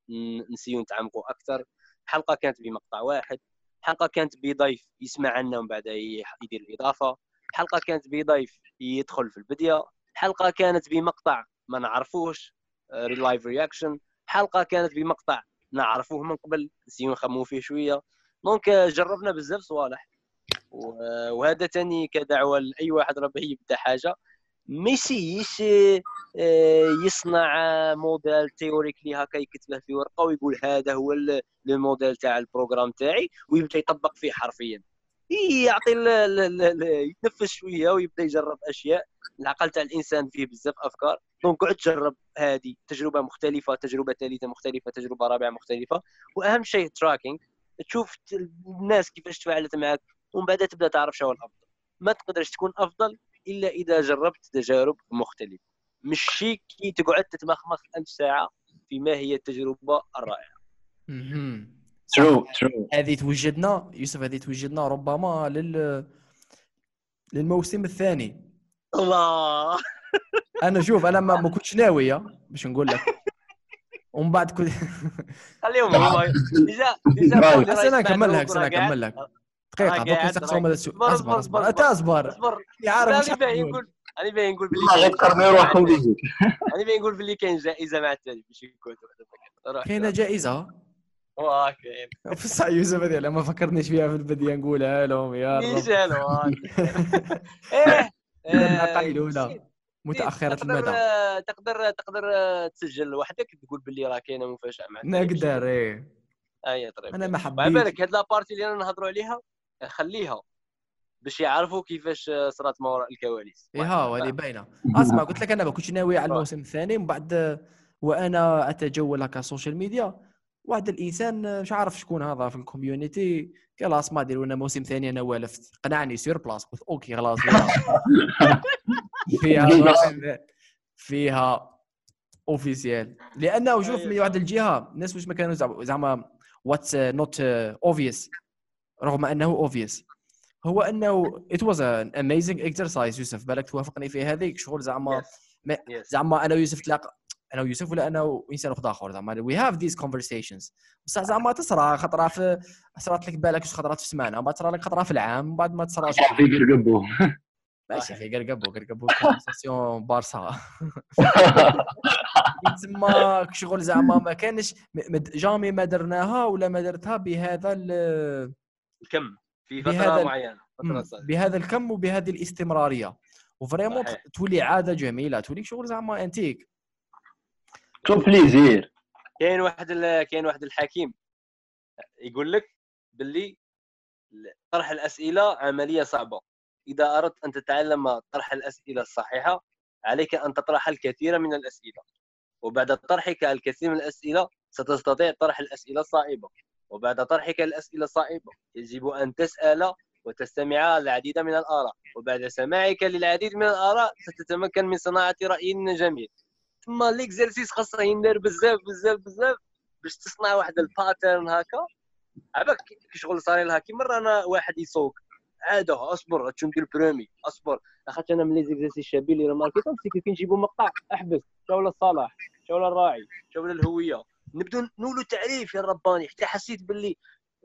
نسيو نتعمقوا أكثر. حلقة كانت بمقطع واحد. حلقة كانت بضيف يسمع عنا ومن بعد يدير الإضافة. حلقة كانت بضيف يدخل في البداية حلقة كانت بمقطع ما نعرفوش live reaction حلقة كانت بمقطع نعرفوه من قبل نسيو نخمموا فيه شوية. donc جربنا بزاف صوالح. وهذا تاني كدعوة لأي واحد راه يبدأ حاجة. ما يسيش آه، يصنع modèle theoretically هكا يكتبه في ورقة ويقول هذا هو الموديل تاع ال programme تاعي ويبدأ يطبق فيه حرفيا. يعطي يتنفس شوية ويبدأ يجرب أشياء. العقل تاع الإنسان فيه بزاف أفكار. donc قعد جرب هذه. تجربة مختلفة تجربة ثالثة مختلفة تجربة رابعة مختلفة. وأهم شيء tracking تشوف الناس كيفاش تفاعلت معك ومن بعد تبدأ تعرف شو الأفضل. ما تقدرش تكون أفضل إلا إذا جربت تجارب مختلفة. مش شيء كي تقعد تتمخمخ ألف ساعة في ما هي التجربة الرائعة. true true هذه توجدنا يوسف هذه توجدنا ربما لل للموسم الثاني. الله. أنا شوف أنا ما, ما كنتش ناوية باش نقول لك. ومن بعد كنت خليهم ديجا ديجا أنا نكمل لك أنا نكمل لك. دقيقة دوك نسقسوا هذا السؤال أصبر أصبر أنت أصبر. أصبر. يا عارف أنا باغي نقول أنا باغي نقول باللي غير تقرني روحهم بيجيك أنا باغي نقول باللي كاين جائزه مع التالي باش يكون. كاينة جائزة. واه كاين بصح يوسف هذه لما فكرنيش فيها في البدايه نقولها لهم يا رب. (laughs) إيه الحلقة الأولى. متأخرة المدى. تقدر تقدر تسجل وحدك تقول باللي راه كاينة مفاجأة مع نقدر إيه. أي طيب أنا ما حبيت. على بالك هاد la partie اللي أنا نهضروا عليها خليها باش يعرفوا كيفاش صرات ما وراء الكواليس. اي ها هذه باينة. (laughs) اسمع قلت لك أنا ما كنتش ناوي على الموسم الثاني من بعد وأنا أتجول هكا ال social media واحد الإنسان مش عارف شكون هذا في ال community قال اسمع ديروا لنا موسم ثاني أنا والفت قنعني sur place قلت okay خلاص (laughs) فيها فيها officiel لأنه شوف من واحد الجهة الناس واش ما كانوا زعما what's not obvious رغم أنه obvious هو أنه it was an amazing exercise يوسف بالك توافقني في هذيك شغل زعما زعما أنا ويوسف تلاقى أنا ويوسف ولا أنا وإنسان واحد آخر. زعما we have these conversations بصح زعما تصرى خطرة في صرات لك بالك خطرات في السمانة ما تصرى لك خطرة في العام بعد ما تصرى في قرقبو ماشي في قرقبو قرقبو كونفرساسيون بارسا. (laughs) تما شغل زعما ما كانش جامي ما درناها ولا ما درتها بهذا الكم. في فترة معينة بهذا الكم وبهذه الاستمرارية. وفريمون تولي عادة جميلة تولي شغل زعما انتيك tout plaisir؟ كاين واحد كاين واحد الحكيم يقول لك باللي طرح الأسئلة عملية صعبة. إذا أردت أن تتعلم طرح الأسئلة الصحيحة عليك أن تطرح الكثير من الأسئلة. وبعد طرحك الكثير من الأسئلة ستستطيع طرح الأسئلة الصعبة. وبعد طرحك الأسئلة الصعبة يجب أن تسأل وتستمع العديد من الآراء. وبعد سماعك للعديد من الآراء ستتمكن من صناعة رأي جميل. ثم ليكزرسيس خاصه يندير بزاف بزاف بزاف باش تصنع واحد الباترن هكا. عباك شغل صار لها كي مرة أنا واحد يسوق. عادة أصبر تشوف ندير بريمي؟ أصبر. اخاطش أنا من لي زيكزاسي الشابين اللي رماركيتهم سي كي نجيبوا مقطع أحبس. شاول الصلاح شاول الراعي شاول الهوية. نبدو نولوا تعريف يا رباني. حتى حسيت باللي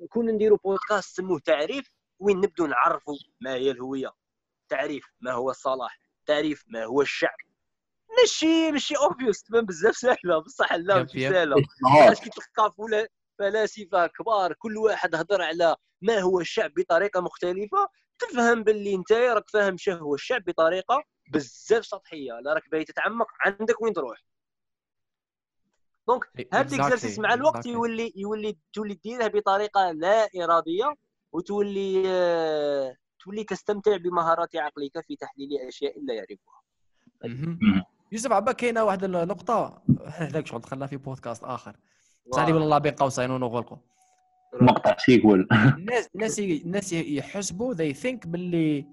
كون نديروا بودكاست سموه تعريف وين نبدو نعرفوا ما هي الهوية. تعريف ما هو الصلاح تعريف ما هو الشعب. ماشي ماشي obvious تبان بزاف سهلة بصح لا ماشي سهلة. علاش كي تلقى voilà فلاسفة كبار كل واحد هضر على ما هو الشعب بطريقة مختلفة تفهم باللي انت راك فاهم شنو هو الشعب بطريقة بزاف سطحية. لا راك باغي تتعمق عندك وين تروح. donc هذا ال exercice مع الوقت يولي يولي تولي ديرها بطريقة لا إرادية وتولي آه تولي تستمتع بمهارات عقلك في تحليل أشياء لا يعرفها. يوسف عبا كاينة واحد النقطة. هذاك شغل دخلنا في بودكاست آخر. سالي والله بين قوسين ونغلقوا مقطع c'est cool الناس الناس الناس يحسبوا they think باللي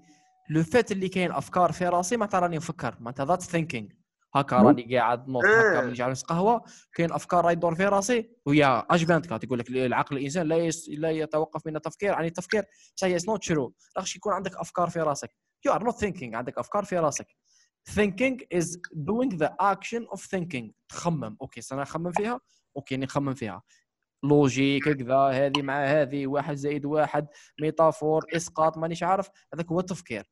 le fait اللي كاين أفكار في راسي معناتها راني نفكر. معناتها that's thinking هكا راني قاعد نوض هكا من جالس قهوه كاين أفكار راهي تدور في راسي ويا H24 تقول لك العقل الإنسان لا يس... لا يتوقف من التفكير. عن التفكير هي not true راكش يكون عندك أفكار في راسك. you are not thinking عندك أفكار في راسك. Thinking is doing the action of thinking. تخمم. okay أنا نخمم فيها؟ okay نخمم فيها. logique كذا هذه مع هذه واحد زائد واحد métaphore إسقاط مانيش عارف. هذاك هو التفكير.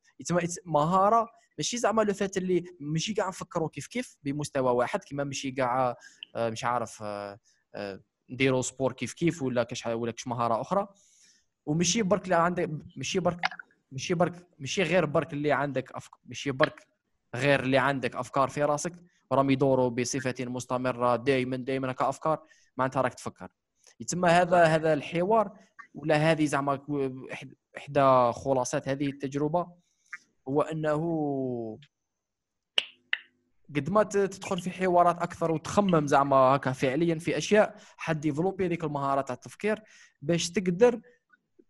مهارة. ماشي زعما le fait اللي ماشي كاع نفكروا كيف كيف؟ بمستوى واحد. كما ماشي كاع آه، مش عارف آه، آه، نديروا سبور كيف كيف ولا كاش ولا كاش مهارة أخرى. وماشي برك اللي عندك ماشي برك ماشي برك ماشي غير برك اللي عندك. ماشي برك غير اللي عندك أفكار في راسك. راهم يدوروا بصفة مستمرة دائما دائما كافكار معناتها راك تفكر. يتم هذا هذا الحوار ولا هذه زعما احدى خلاصات هذه التجربة؟ هو أنه قد ما تدخل في حوارات أكثر وتخمم زعما هكا فعليا في أشياء حد ديفلوبي هذيك المهارات تاع التفكير باش تقدر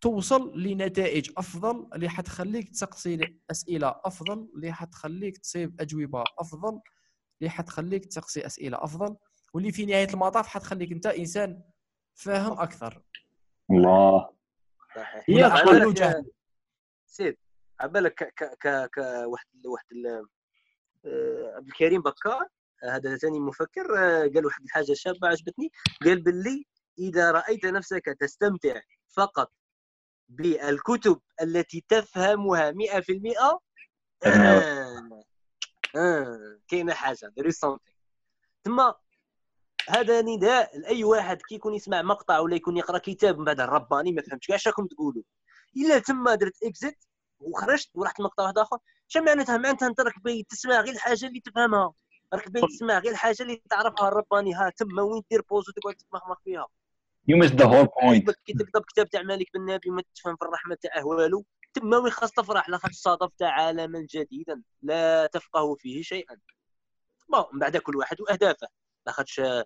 توصل لنتائج أفضل اللي حتخليك تسقسي أسئلة أفضل اللي حتخليك تصيب أجوبة أفضل اللي حتخليك تسقسي أسئلة أفضل واللي في نهاية المطاف حتخليك أنت إنسان فاهم أكثر. الله. صحيح. سيد عبالك ك ك ك واحد واحد آه، عبد الكريم بكار هذا ثاني مفكر آه، قال واحد الحاجة شابة عجبتني قال باللي إذا رأيت نفسك تستمتع فقط بالكتب التي تفهمها 100% آه. آه. كاينة حاجة there is something. ثم هذا نداء لأي واحد كي يكون يسمع مقطع ولا يكون يقرأ كتاب من بعد الرباني ما فهمتش. كاع راكم تقولوا؟ إلا تما درت exit وخرجت ورحت مقطع واحد آخر شنو معناتها؟ معناتها أنت راك باغي تسمع غير الحاجة اللي تفهمها. راك باغي تسمع غير الحاجة اللي تعرفها الرباني. ها تما وين دير pause وتقعد تمخمخ فيها؟ you miss the whole point كي تكتب كتاب تاع مالك بن نبي ما تفهم في الرحمة تاعه والو تما وين خاص تفرح؟ لقد صادفت عالما جديدا لا تفقه فيه شيئا. bon من بعد كل واحد وأهدافه. لاخاطش آه،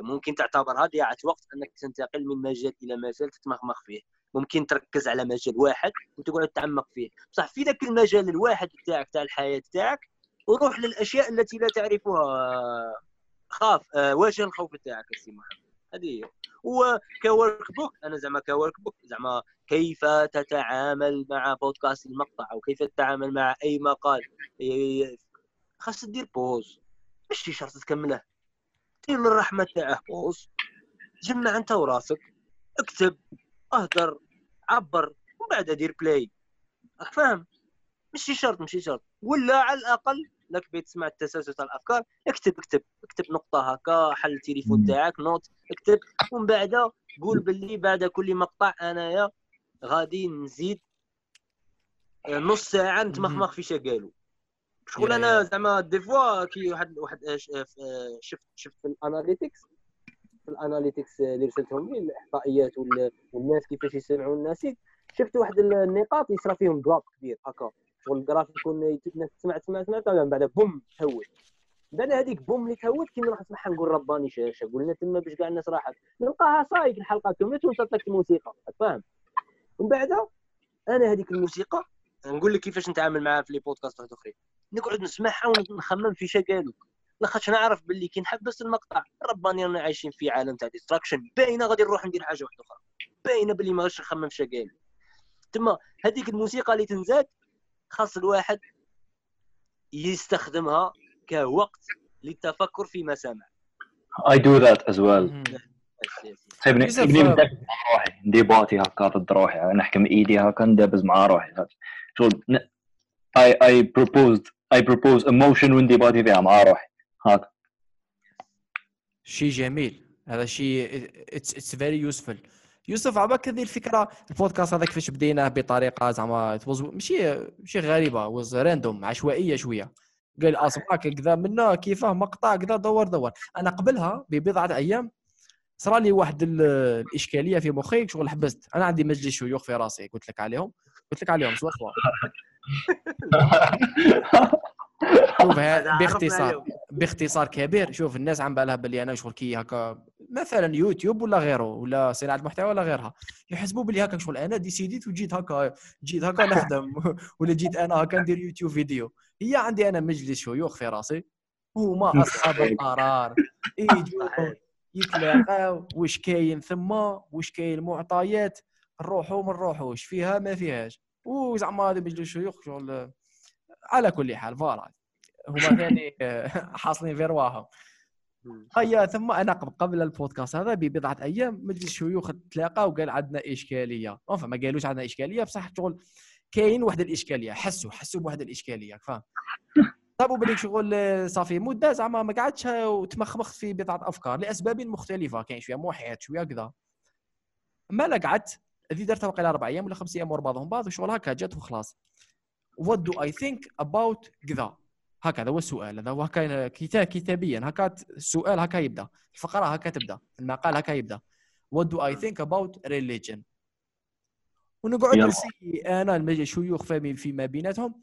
ممكن تعتبرها ضياعه وقت أنك تنتقل من مجال إلى مجال تتمخمخ فيه. ممكن تركز على مجال واحد وتقعد تعمق فيه. بصح في ذاك المجال الواحد تاعك تاع الحياة تاعك وروح للأشياء التي لا تعرفها. خاف آه، واجه الخوف تاعك سي محمد. هذه هي وك workbook أنا زعما ك workbook زعما كيف تتعامل مع بودكاست المقطع أو كيف تتعامل مع أي مقال. خاص دير pause ماشي شرط تكمله. دير الرحمة تاعه pause جمع أنت وراسك اكتب اهدر عبر ومن بعد دير play راك فاهم؟ ماشي شرط ماشي شرط ولا على الأقل لك تسمع التسلسل تاع الأفكار اكتب اكتب اكتب نقطة هكا حل التليفون تاعك note اكتب ومن بعد قول باللي بعد كل مقطع أنايا غادي نزيد آه، نص ساعة نتمخمخ في قالوا. شغل أنا زعما des fois كي واحد واحد آه، آه، شفت شفت في ال analytics في ال analytics اللي رسلتهم لي الإحصائيات والناس كيفاش يسمعوا الناس شفت واحد النقاط يصرى فيهم drop كبير هكا. شغل ال graph يكون تسمع تسمع تسمع من بعد بوم تهوت. بعد هذيك بوم اللي تهوت كي نروح نسمعها نقول رباني شاشه قلنا تما باش كاع الناس راحت. نلقاها صايك الحلقة كملت وانت الموسيقى فاهم؟ ومن بعد أنا هذيك الموسيقى نقول لك كيفاش نتعامل معاها في les podcasts واحد آخرين. نقعد نسمعها ونخمم في قالوا. لاخاطش نعرف باللي كي نحبس المقطع رباني رانا عايشين في عالم تاع distraction باينة غادي نروح ندير حاجة واحدة أخرى. باينة باللي ما نخمم في قالوا. تما هذيك الموسيقى اللي تنزاد خاص الواحد يستخدمها كوقت للتفكر فيما سمع. I do that as well. طيب نبني آه. ندبز مع روحي. ن débatti هكا ضد روحي. نحكم إيدي هكا ندبز مع روحي. شغل I I proposed I propose a motion ونديباتي فيها مع روحي. هكا. شيء جميل. هذا شيء it's it's very useful يوسف عبالك هذه الفكرة البودكاست هذا كيفاش بديناه بطريقة زعما ماشي ماشي غريبة was random عشوائية شوية. قال اسمعك كذا منا كيفاه مقطع كذا دور دور. أنا قبلها ببضعة أيام صرا لي واحد ال- الإشكالية في مخي شغل حبست. أنا عندي مجلس شيوخ في راسي قلت لك عليهم. قلت لك عليهم سوا سوا. شوف (laughs) باختصار. باختصار كبير. شوف الناس عبالها باللي أنا شغل كي هكا مثلا يوتيوب ولا غيره ولا صناعة محتوى ولا غيرها. يحسبوا باللي هكا شغل. أنا ديسيديت وجيت هكا جيت هكا (laughs) نخدم ولا جيت أنا هكا ندير يوتيوب فيديو. هي عندي أنا مجلس شيوخ في راسي. هما (laughs) أصحاب القرار. يجوا. (laughs) يتلاقاو. واش كاين ثما واش كاين معطيات؟ نروحوا ما نروحوش. فيها ما فيهاش. وزعما هذا مجلس شيوخ شغل. على كل حال فوالا. هما ثاني حاصلين في رواحهم هيا ثم أنا قبل- البودكاست هذا ببضعه أيام مجلس الشيوخ تلاقى وقال عندنا إشكالية. أوف ما قالوش عندنا إشكالية بصح شغل كاين واحد الإشكالية. حسوا حسوا بواحد الإشكالية فاهم صابوا (laughs) بالك شغل آه، صافي. مدة زعما ما قعدتش وتمخمخت في بضعة أفكار لأسباب مختلفة. كاين شوية موحيات شوية كذا. ما لا قعدت. هذه درتها واقيلا أربع أيام ولا خمس أيام ورا بعضهم بعض وشغل هكا جات وخلاص what do I think about كذا؟ هكذا هو السؤال هذا هو هكا كتاب كتابيا. هكا السؤال هكا يبدأ. الفقرة هكا تبدأ. المقال هكا يبدأ. What do I think about religion? ونقعد. نسي أنا المجلس شيوخ فمي فيما بيناتهم.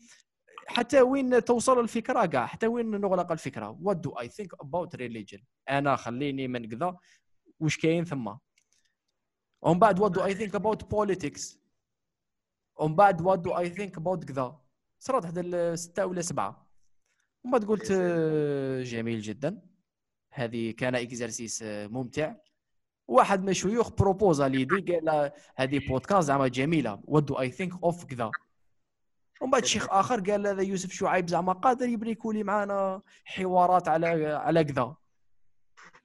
حتى وين توصل الفكرة؟ كاع حتى وين نغلق الفكرة؟ What do I think about religion? أنا خليني من كذا. واش كاين ثم؟ ومن بعد what do I think about politics ومن بعد what do I think about كذا؟ صارت واحد الستة ولا سبعة. ومن بعد قلت سلام. آه، جميل جدا. هذه كان إكزرسيس آه، ممتع. واحد من الشيوخ بروبوزا لي دي قال له هذه بودكاست زعما جميلة. What do I think of كذا ومن بعد شيخ آخر قال هذا يوسف شعيب زعما قادر يبني يكون معنا حوارات على على كذا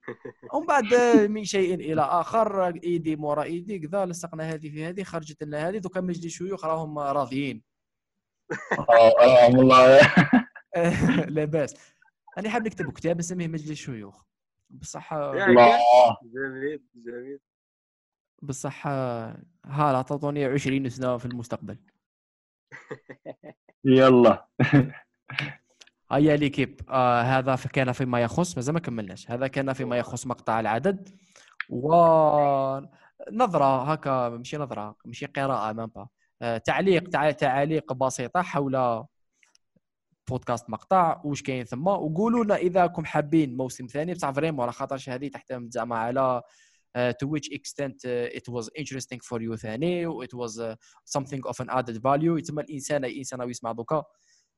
(laughs) ومن بعد من شيء إلى آخر إيدي مورا إيدي كذا لصقنا هذه في هذه خرجت لنا هذه. دوكا مجلس الشيوخ راهم راضيين. (laughs) آه، والله (laughs) (laughs) لا باس. أنا حاب نكتب كتاب نسميه مجلس الشيوخ بصح الله. جميل جميل. بصح ها لا تعطوني 20 سنة في المستقبل. (laughs) يلا. (laughs) هيا l'équipe. آه هذا كان فيما يخص مازال ما كملناش. هذا كان فيما يخص مقطع العدد. و نظرة هكا ماشي نظرة ماشي قراءة même pas آه تعليق تع... تعاليق بسيطة حول بودكاست مقطع واش كاين ثم؟ وقولوا لنا إذا كم حابين موسم ثاني. بصح vraiment على خاطرش هذه تعتمد زعما على uh, to which extent uh, it was interesting for you ثاني و it was uh, something of an added value. يتم الإنسان اي انسان يسمع دوكا.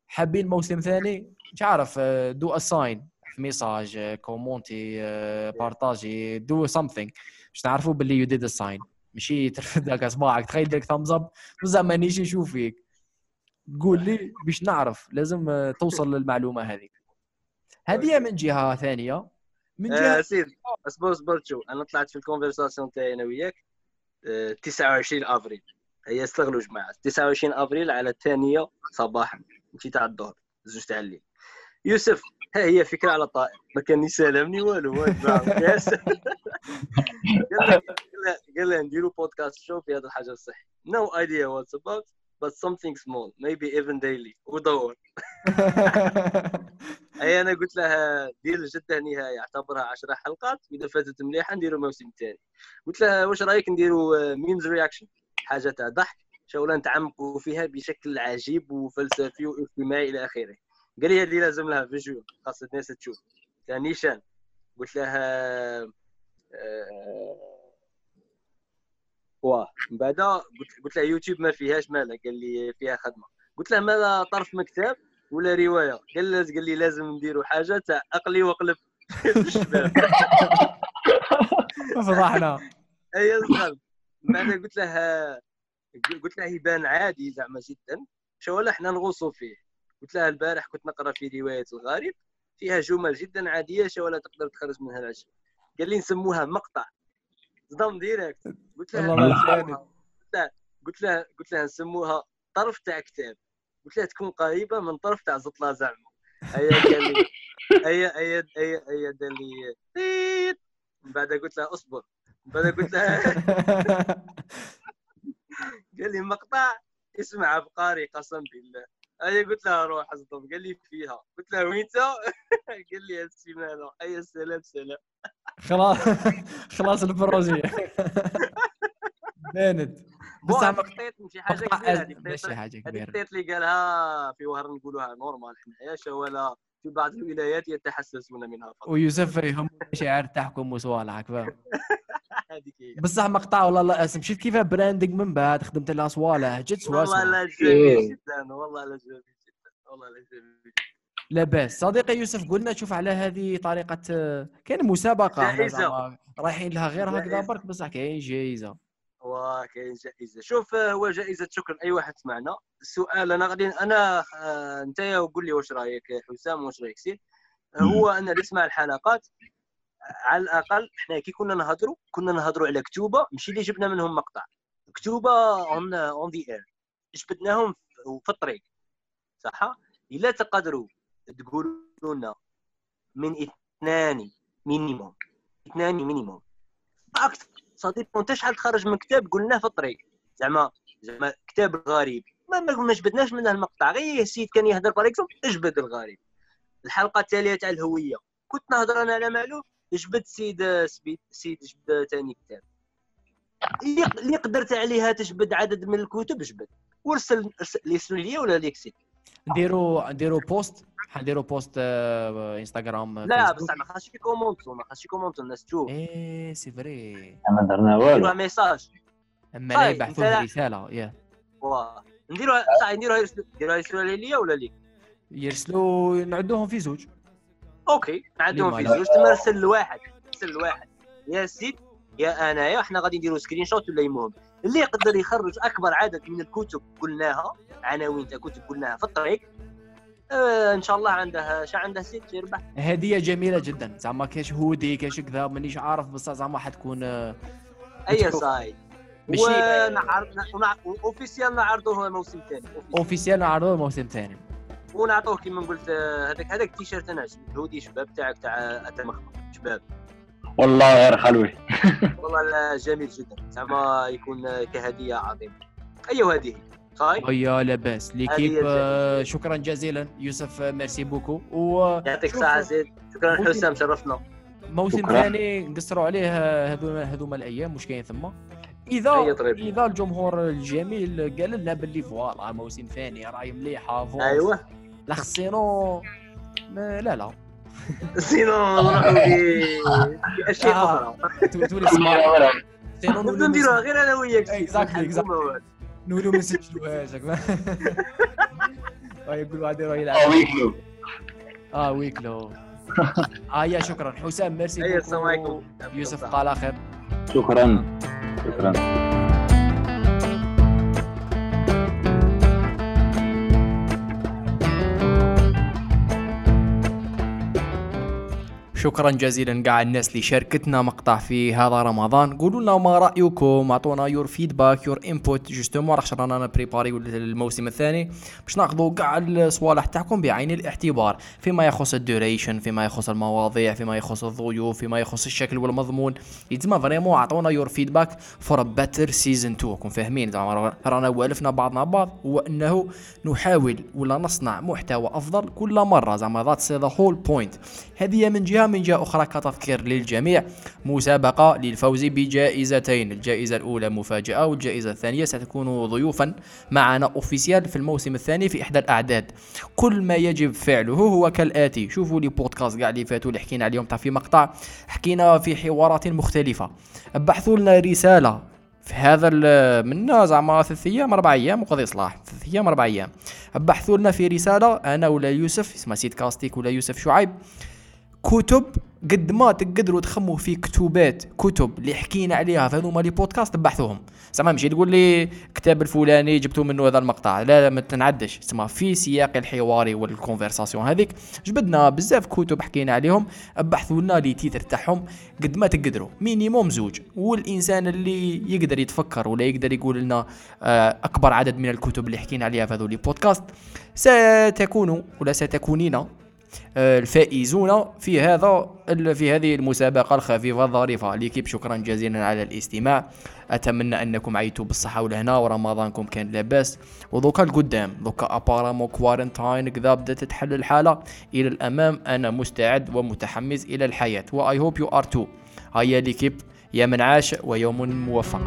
حابين موسم ثاني؟ مش عارف do a sign message كومونتي بارطاجي do something باش نعرفوا باللي you did sign ماشي (laughs) ترفد هكا صباعك تخيل ديك thumbs up بصح مانيش نشوف فيك قول لي باش نعرف لازم آه، توصل للمعلومة هذيك. هذه من جهة ثانية. من آه جهه سيد أصبر أصبر شو أنا طلعت في ال conversation تاعي أنا وياك آه، 29 افريل هي استغلوا جماعة 29 افريل على الثانية صباحا. مشي تاع الظهر زوج تاع الليل. يوسف ها هي فكرة على طائر. ما كان يسالمني والو. (laughs) قال لك- قال له- قال له نديروا بودكاست شو في هذا الحاجة الصحي no idea what's about. But something small maybe even daily. ودور. (laughs) أي أنا قلت لها دير جدة نهايه أعتبرها 10 حلقات وإذا فاتت مليحة نديروا موسم ثاني قلت لها واش رأيك نديروا memes reaction حاجة تاع ضحك شغلة نتعمقوا فيها بشكل عجيب وفلسفي واجتماعي إلى آخره. قال لي هذه لازم لها visual خاص الناس تشوف. نيشان قلت لها آه، واه من بعد قلت قلت لها يوتيوب ما فيهاش مالا قال لي فيها خدمة. قلت له ماذا طرف مكتب ولا رواية؟ قال لي قال لي لازم نديروا حاجة تاع أقلي وقلب الشباب (laughs) فضحنا. (laughs) أي صغار بعد قلت له قلت له يبان عادي زعما جدا. شو إحنا نغوصوا فيه. قلت له البارح كنت نقرأ في رواية الغارب فيها جمل جدا عادية شو تقدر تخرج منها العشب قال لي نسموها مقطع. صدم ديريكت. قلت له قلت له قلت له نسموها طرف تاع كتاب. قلت له تكون قريبة من طرف تاع زطله زعما هيا قال لي هيا هيا هيا هيا قال لي من بعد قلت له اصبر من بعد قلت له (laughs) قال لي مقطع اسمع عبقري قسم بالله هيا قلت له روح اصدم قال لي فيها قلت له وين (laughs) قال لي السيمانة اي سلام سلام. خلاص. (laughs) خلاص ال projet بانت بس قطيت ماشي حاجة كبيرة ماشي حاجة كبيرة. قطيت اللي قالها في وهر نقولوها نورمال حنايا ولا في بعض الولايات يتحسسون منها فقط. ويوسف يهم مشاعر تحكم وصوالحك فاهم؟ (laughs) بصح مقطع والله لا اسم. شفت كيف براندنج من بعد؟ خدمت لها صوالح جد سواسه والله لا جميل جدا. والله لا جميل جدا. والله لا جميل لاباس صديقي يوسف قلنا شوف على هذه طريقة كاين مسابقة جائزه رايحين لها غير هكذا برك بصح كاين جائزه وكاين جائزه شوف هو جائزه شكرا. أي واحد سمعنا. السؤال أنا غادي أنا آه، انت وقول لي واش رأيك حسام واش رأيك سير هو أنا اللي اسمع الحلقات على الأقل حنا كي كنا نهضروا كنا نهضروا على كتوبة ماشي اللي جبنا منهم مقطع. كتوبة on on the air جبدناهم في الطريق. صح؟ إلا تقدروا تقولوا لنا من اثنان minimum اثنان minimum أكثر. صديق انت شحال تخرج من كتاب قلناه في الطريق. زعما زعما كتاب غريب ما ما جبدناش منه المقطع. غير السيد كان يهضر بار اجبد الغريب. الحلقة التالية تاع الهوية. كنت نهضر أنا على مالو جبد سيد سيد جبد ثاني كتاب. اللي قدرت عليها تجبد عدد من الكتب جبد. ارسل لي ولا ليك سيد نديرو نديرو post حنديرو post آه، انستغرام لا بصح ما خاصش يكومونتو ما خاصش يكومونتو الناس تشوف. إيه c'est vrai ما درنا والو. message أما لا يبعثوا رساله يا واه. نديرو صح نديروها نديروها يرسلوها ليا ولا ليك؟ يرسلوا نعدوهم في زوج. OK نعدوهم في زوج. تما ارسل لواحد ارسل لواحد. يا سيد يا أنايا حنا غادي نديرو screenshot ولا المهم اللي يقدر يخرج أكبر عدد من الكتب قلناها عناوين تاع كتب قلناها في الطريق. آه إن شاء الله عنده شا عنده سيت يربح هدية جميلة جدا. زعما كاش هودي كاش كذا مانيش عارف بصح زعما حتكون آه أي سايد ماشي. ونعرض اوفيسيال نعرضوه موسم ثاني اوفيسيال نعرضوه موسم ثاني ونعطوه كيما قلت آه، هذاك هذاك التيشيرت أنا الهودي شباب تاعك تاع اتمخ شباب. والله غير خلوي (laughs) والله جميل جدا. زعما يكون كهدية عظيمة. أيوه هذه هي يا لاباس l'équipe آه شكرا جزيلا. يوسف merci beaucoup. و يعطيك الصحه زيد شكرا حسام شرفنا. موسم ثاني نقصروا عليه هذوما هذوما الأيام واش كاين ثم. إذا إذا الجمهور الجميل قال لنا باللي voilà موسم ثاني راهي مليحة أيوه. لا خصينو لا لا. sinon نروحوا في اشياء أخرى تولي سينو نديروها غير أنا وياك اكزاكتلي اكزاكتلي نولو ما نسجلوهاش يقولوا هذه راهي يلعب ويكلو آه ويكلو آه يا شكرا حسام ميرسي السلام عليكم يوسف قال خير شكرا شكرا شكرا جزيلا كاع الناس اللي شاركتنا مقطع في هذا رمضان. قولوا لنا ما رأيكم أعطونا your feedback your input justement راح رانا préparer الموسم الثاني. باش نأخذوا كاع الصوالح تاعكم بعين الاعتبار. فيما يخص ال duration فيما يخص المواضيع فيما يخص الضيوف فيما يخص الشكل والمضمون. يتما vraiment أعطونا your feedback for better season 2 كون فاهمين. زعما رانا والفنا بعضنا بعض هو انه نحاول ولا نصنع محتوى أفضل كل مرة. زعما that's the whole point هذه من جهة من جهة أخرى كتذكير للجميع. مسابقة للفوز بجائزتين. الجائزة الأولى مفاجأة والجائزة الثانية ستكون ضيوفا معنا أوفيسيال في الموسم الثاني في إحدى الأعداد. كل ما يجب فعله هو كالآتي. شوفوا لي بودكاست كاع اللي فاتوا اللي حكينا عليهم. تاع في مقطع حكينا في حوارات مختلفة. بحثوا لنا رسالة في هذا منا زعما ثلاث أيام أربع أيام وقضي صلاح. ثلاث أيام أربع أيام. بحثوا لنا في رسالة أنا ولا يوسف اسمها سيد كاستيك ولا يوسف شعيب. كتب قد ما تقدروا تخموا في كتوبات كتب اللي حكينا عليها في هذوما les podcasts بحثوهم. زعما ماشي تقول لي كتاب الفلاني جبتوا منه هذا المقطع. لا لا ما تنعدش. تسمى في سياق الحواري وال conversation هذيك جبدنا بزاف كتب حكينا عليهم بحثوا لنا les titres تاعهم قد ما تقدروا. minimum زوج. والإنسان اللي يقدر يتفكر ولا يقدر يقول لنا آه، أكبر عدد من الكتب اللي حكينا عليها في هذول بودكاست ستكون ولا ستكونين الفائزون في هذا في هذه المسابقة الخفيفة الظريفة. l'équipe شكرا جزيلا على الاستماع. أتمنى أنكم عيتوا بالصحة والهنا ورمضانكم كان لاباس ودوكا القدام دوكا apparemment quarantine كذا بدأت تتحل الحالة. إلى الأمام أنا مستعد ومتحمس إلى الحياة. و I hope you are too هيا ليكيب يا من عاش ويوم موفق.